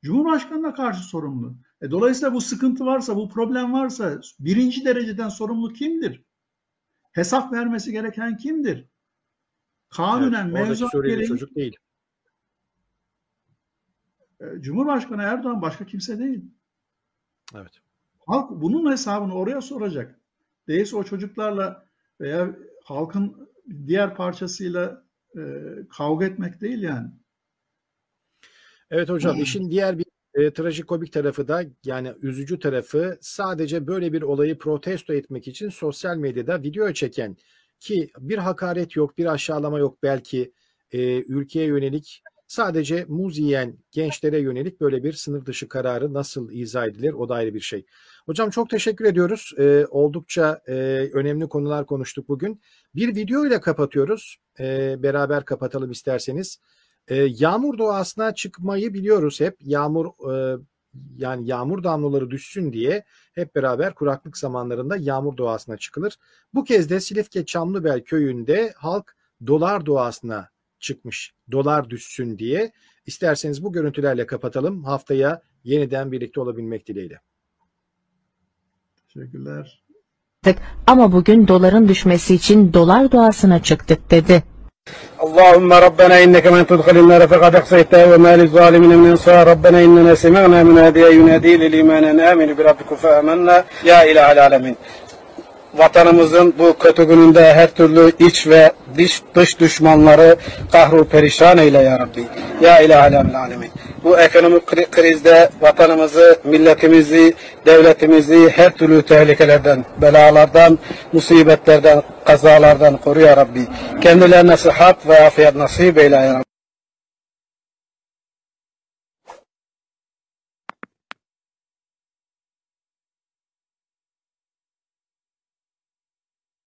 Cumhurbaşkanına karşı sorumlu. E, dolayısıyla bu sıkıntı varsa, bu problem varsa birinci dereceden sorumlu kimdir? Hesap vermesi gereken kimdir? Kanunen Evet, mevzuat gereği çocuk değil. E, Cumhurbaşkanı Erdoğan başka kimse değil. Evet. Halk bunun hesabını oraya soracak. Değilse o çocuklarla veya halkın diğer parçasıyla e, kavga etmek değil yani. Evet hocam işin diğer bir e, trajikomik tarafı da yani üzücü tarafı sadece böyle bir olayı protesto etmek için sosyal medyada video çeken ki bir hakaret yok bir aşağılama yok belki e, ülkeye yönelik sadece muz yiyen gençlere yönelik böyle bir sınır dışı kararı nasıl izah edilir o da ayrı bir şey. Hocam çok teşekkür ediyoruz. E, oldukça e, önemli konular konuştuk bugün. Bir video ile kapatıyoruz. E, beraber kapatalım isterseniz. E, yağmur doğasına çıkmayı biliyoruz hep. Yağmur e, yani yağmur damlaları düşsün diye hep beraber kuraklık zamanlarında yağmur doğasına çıkılır. Bu kez de Silifke Çamlıbel köyünde halk dolar doğasına çıkmış. Dolar düşsün diye. İsterseniz bu görüntülerle kapatalım. Haftaya yeniden birlikte olabilmek dileğiyle. Teşekkürler. ama bugün doların düşmesi için dolar doğasına çıktık dedi. اللهم ربنا إنك من تدخل النار فقد أقصيته وما للظالمين من أنصار ربنا إننا سمعنا مناديا ينادي للإيمان أن آمنوا بربكم فآمنا يا إله العالمين Vatanımızın bu kötü gününde her türlü iç ve dış, dış düşmanları kahrol perişan eyle ya Rabbi. Ya ilahel alemin. Bu ekonomik kri- krizde vatanımızı, milletimizi, devletimizi her türlü tehlikelerden, belalardan, musibetlerden, kazalardan koru ya Rabbi. Kendilerine sıhhat ve afiyet nasip eyle ya Rabbi.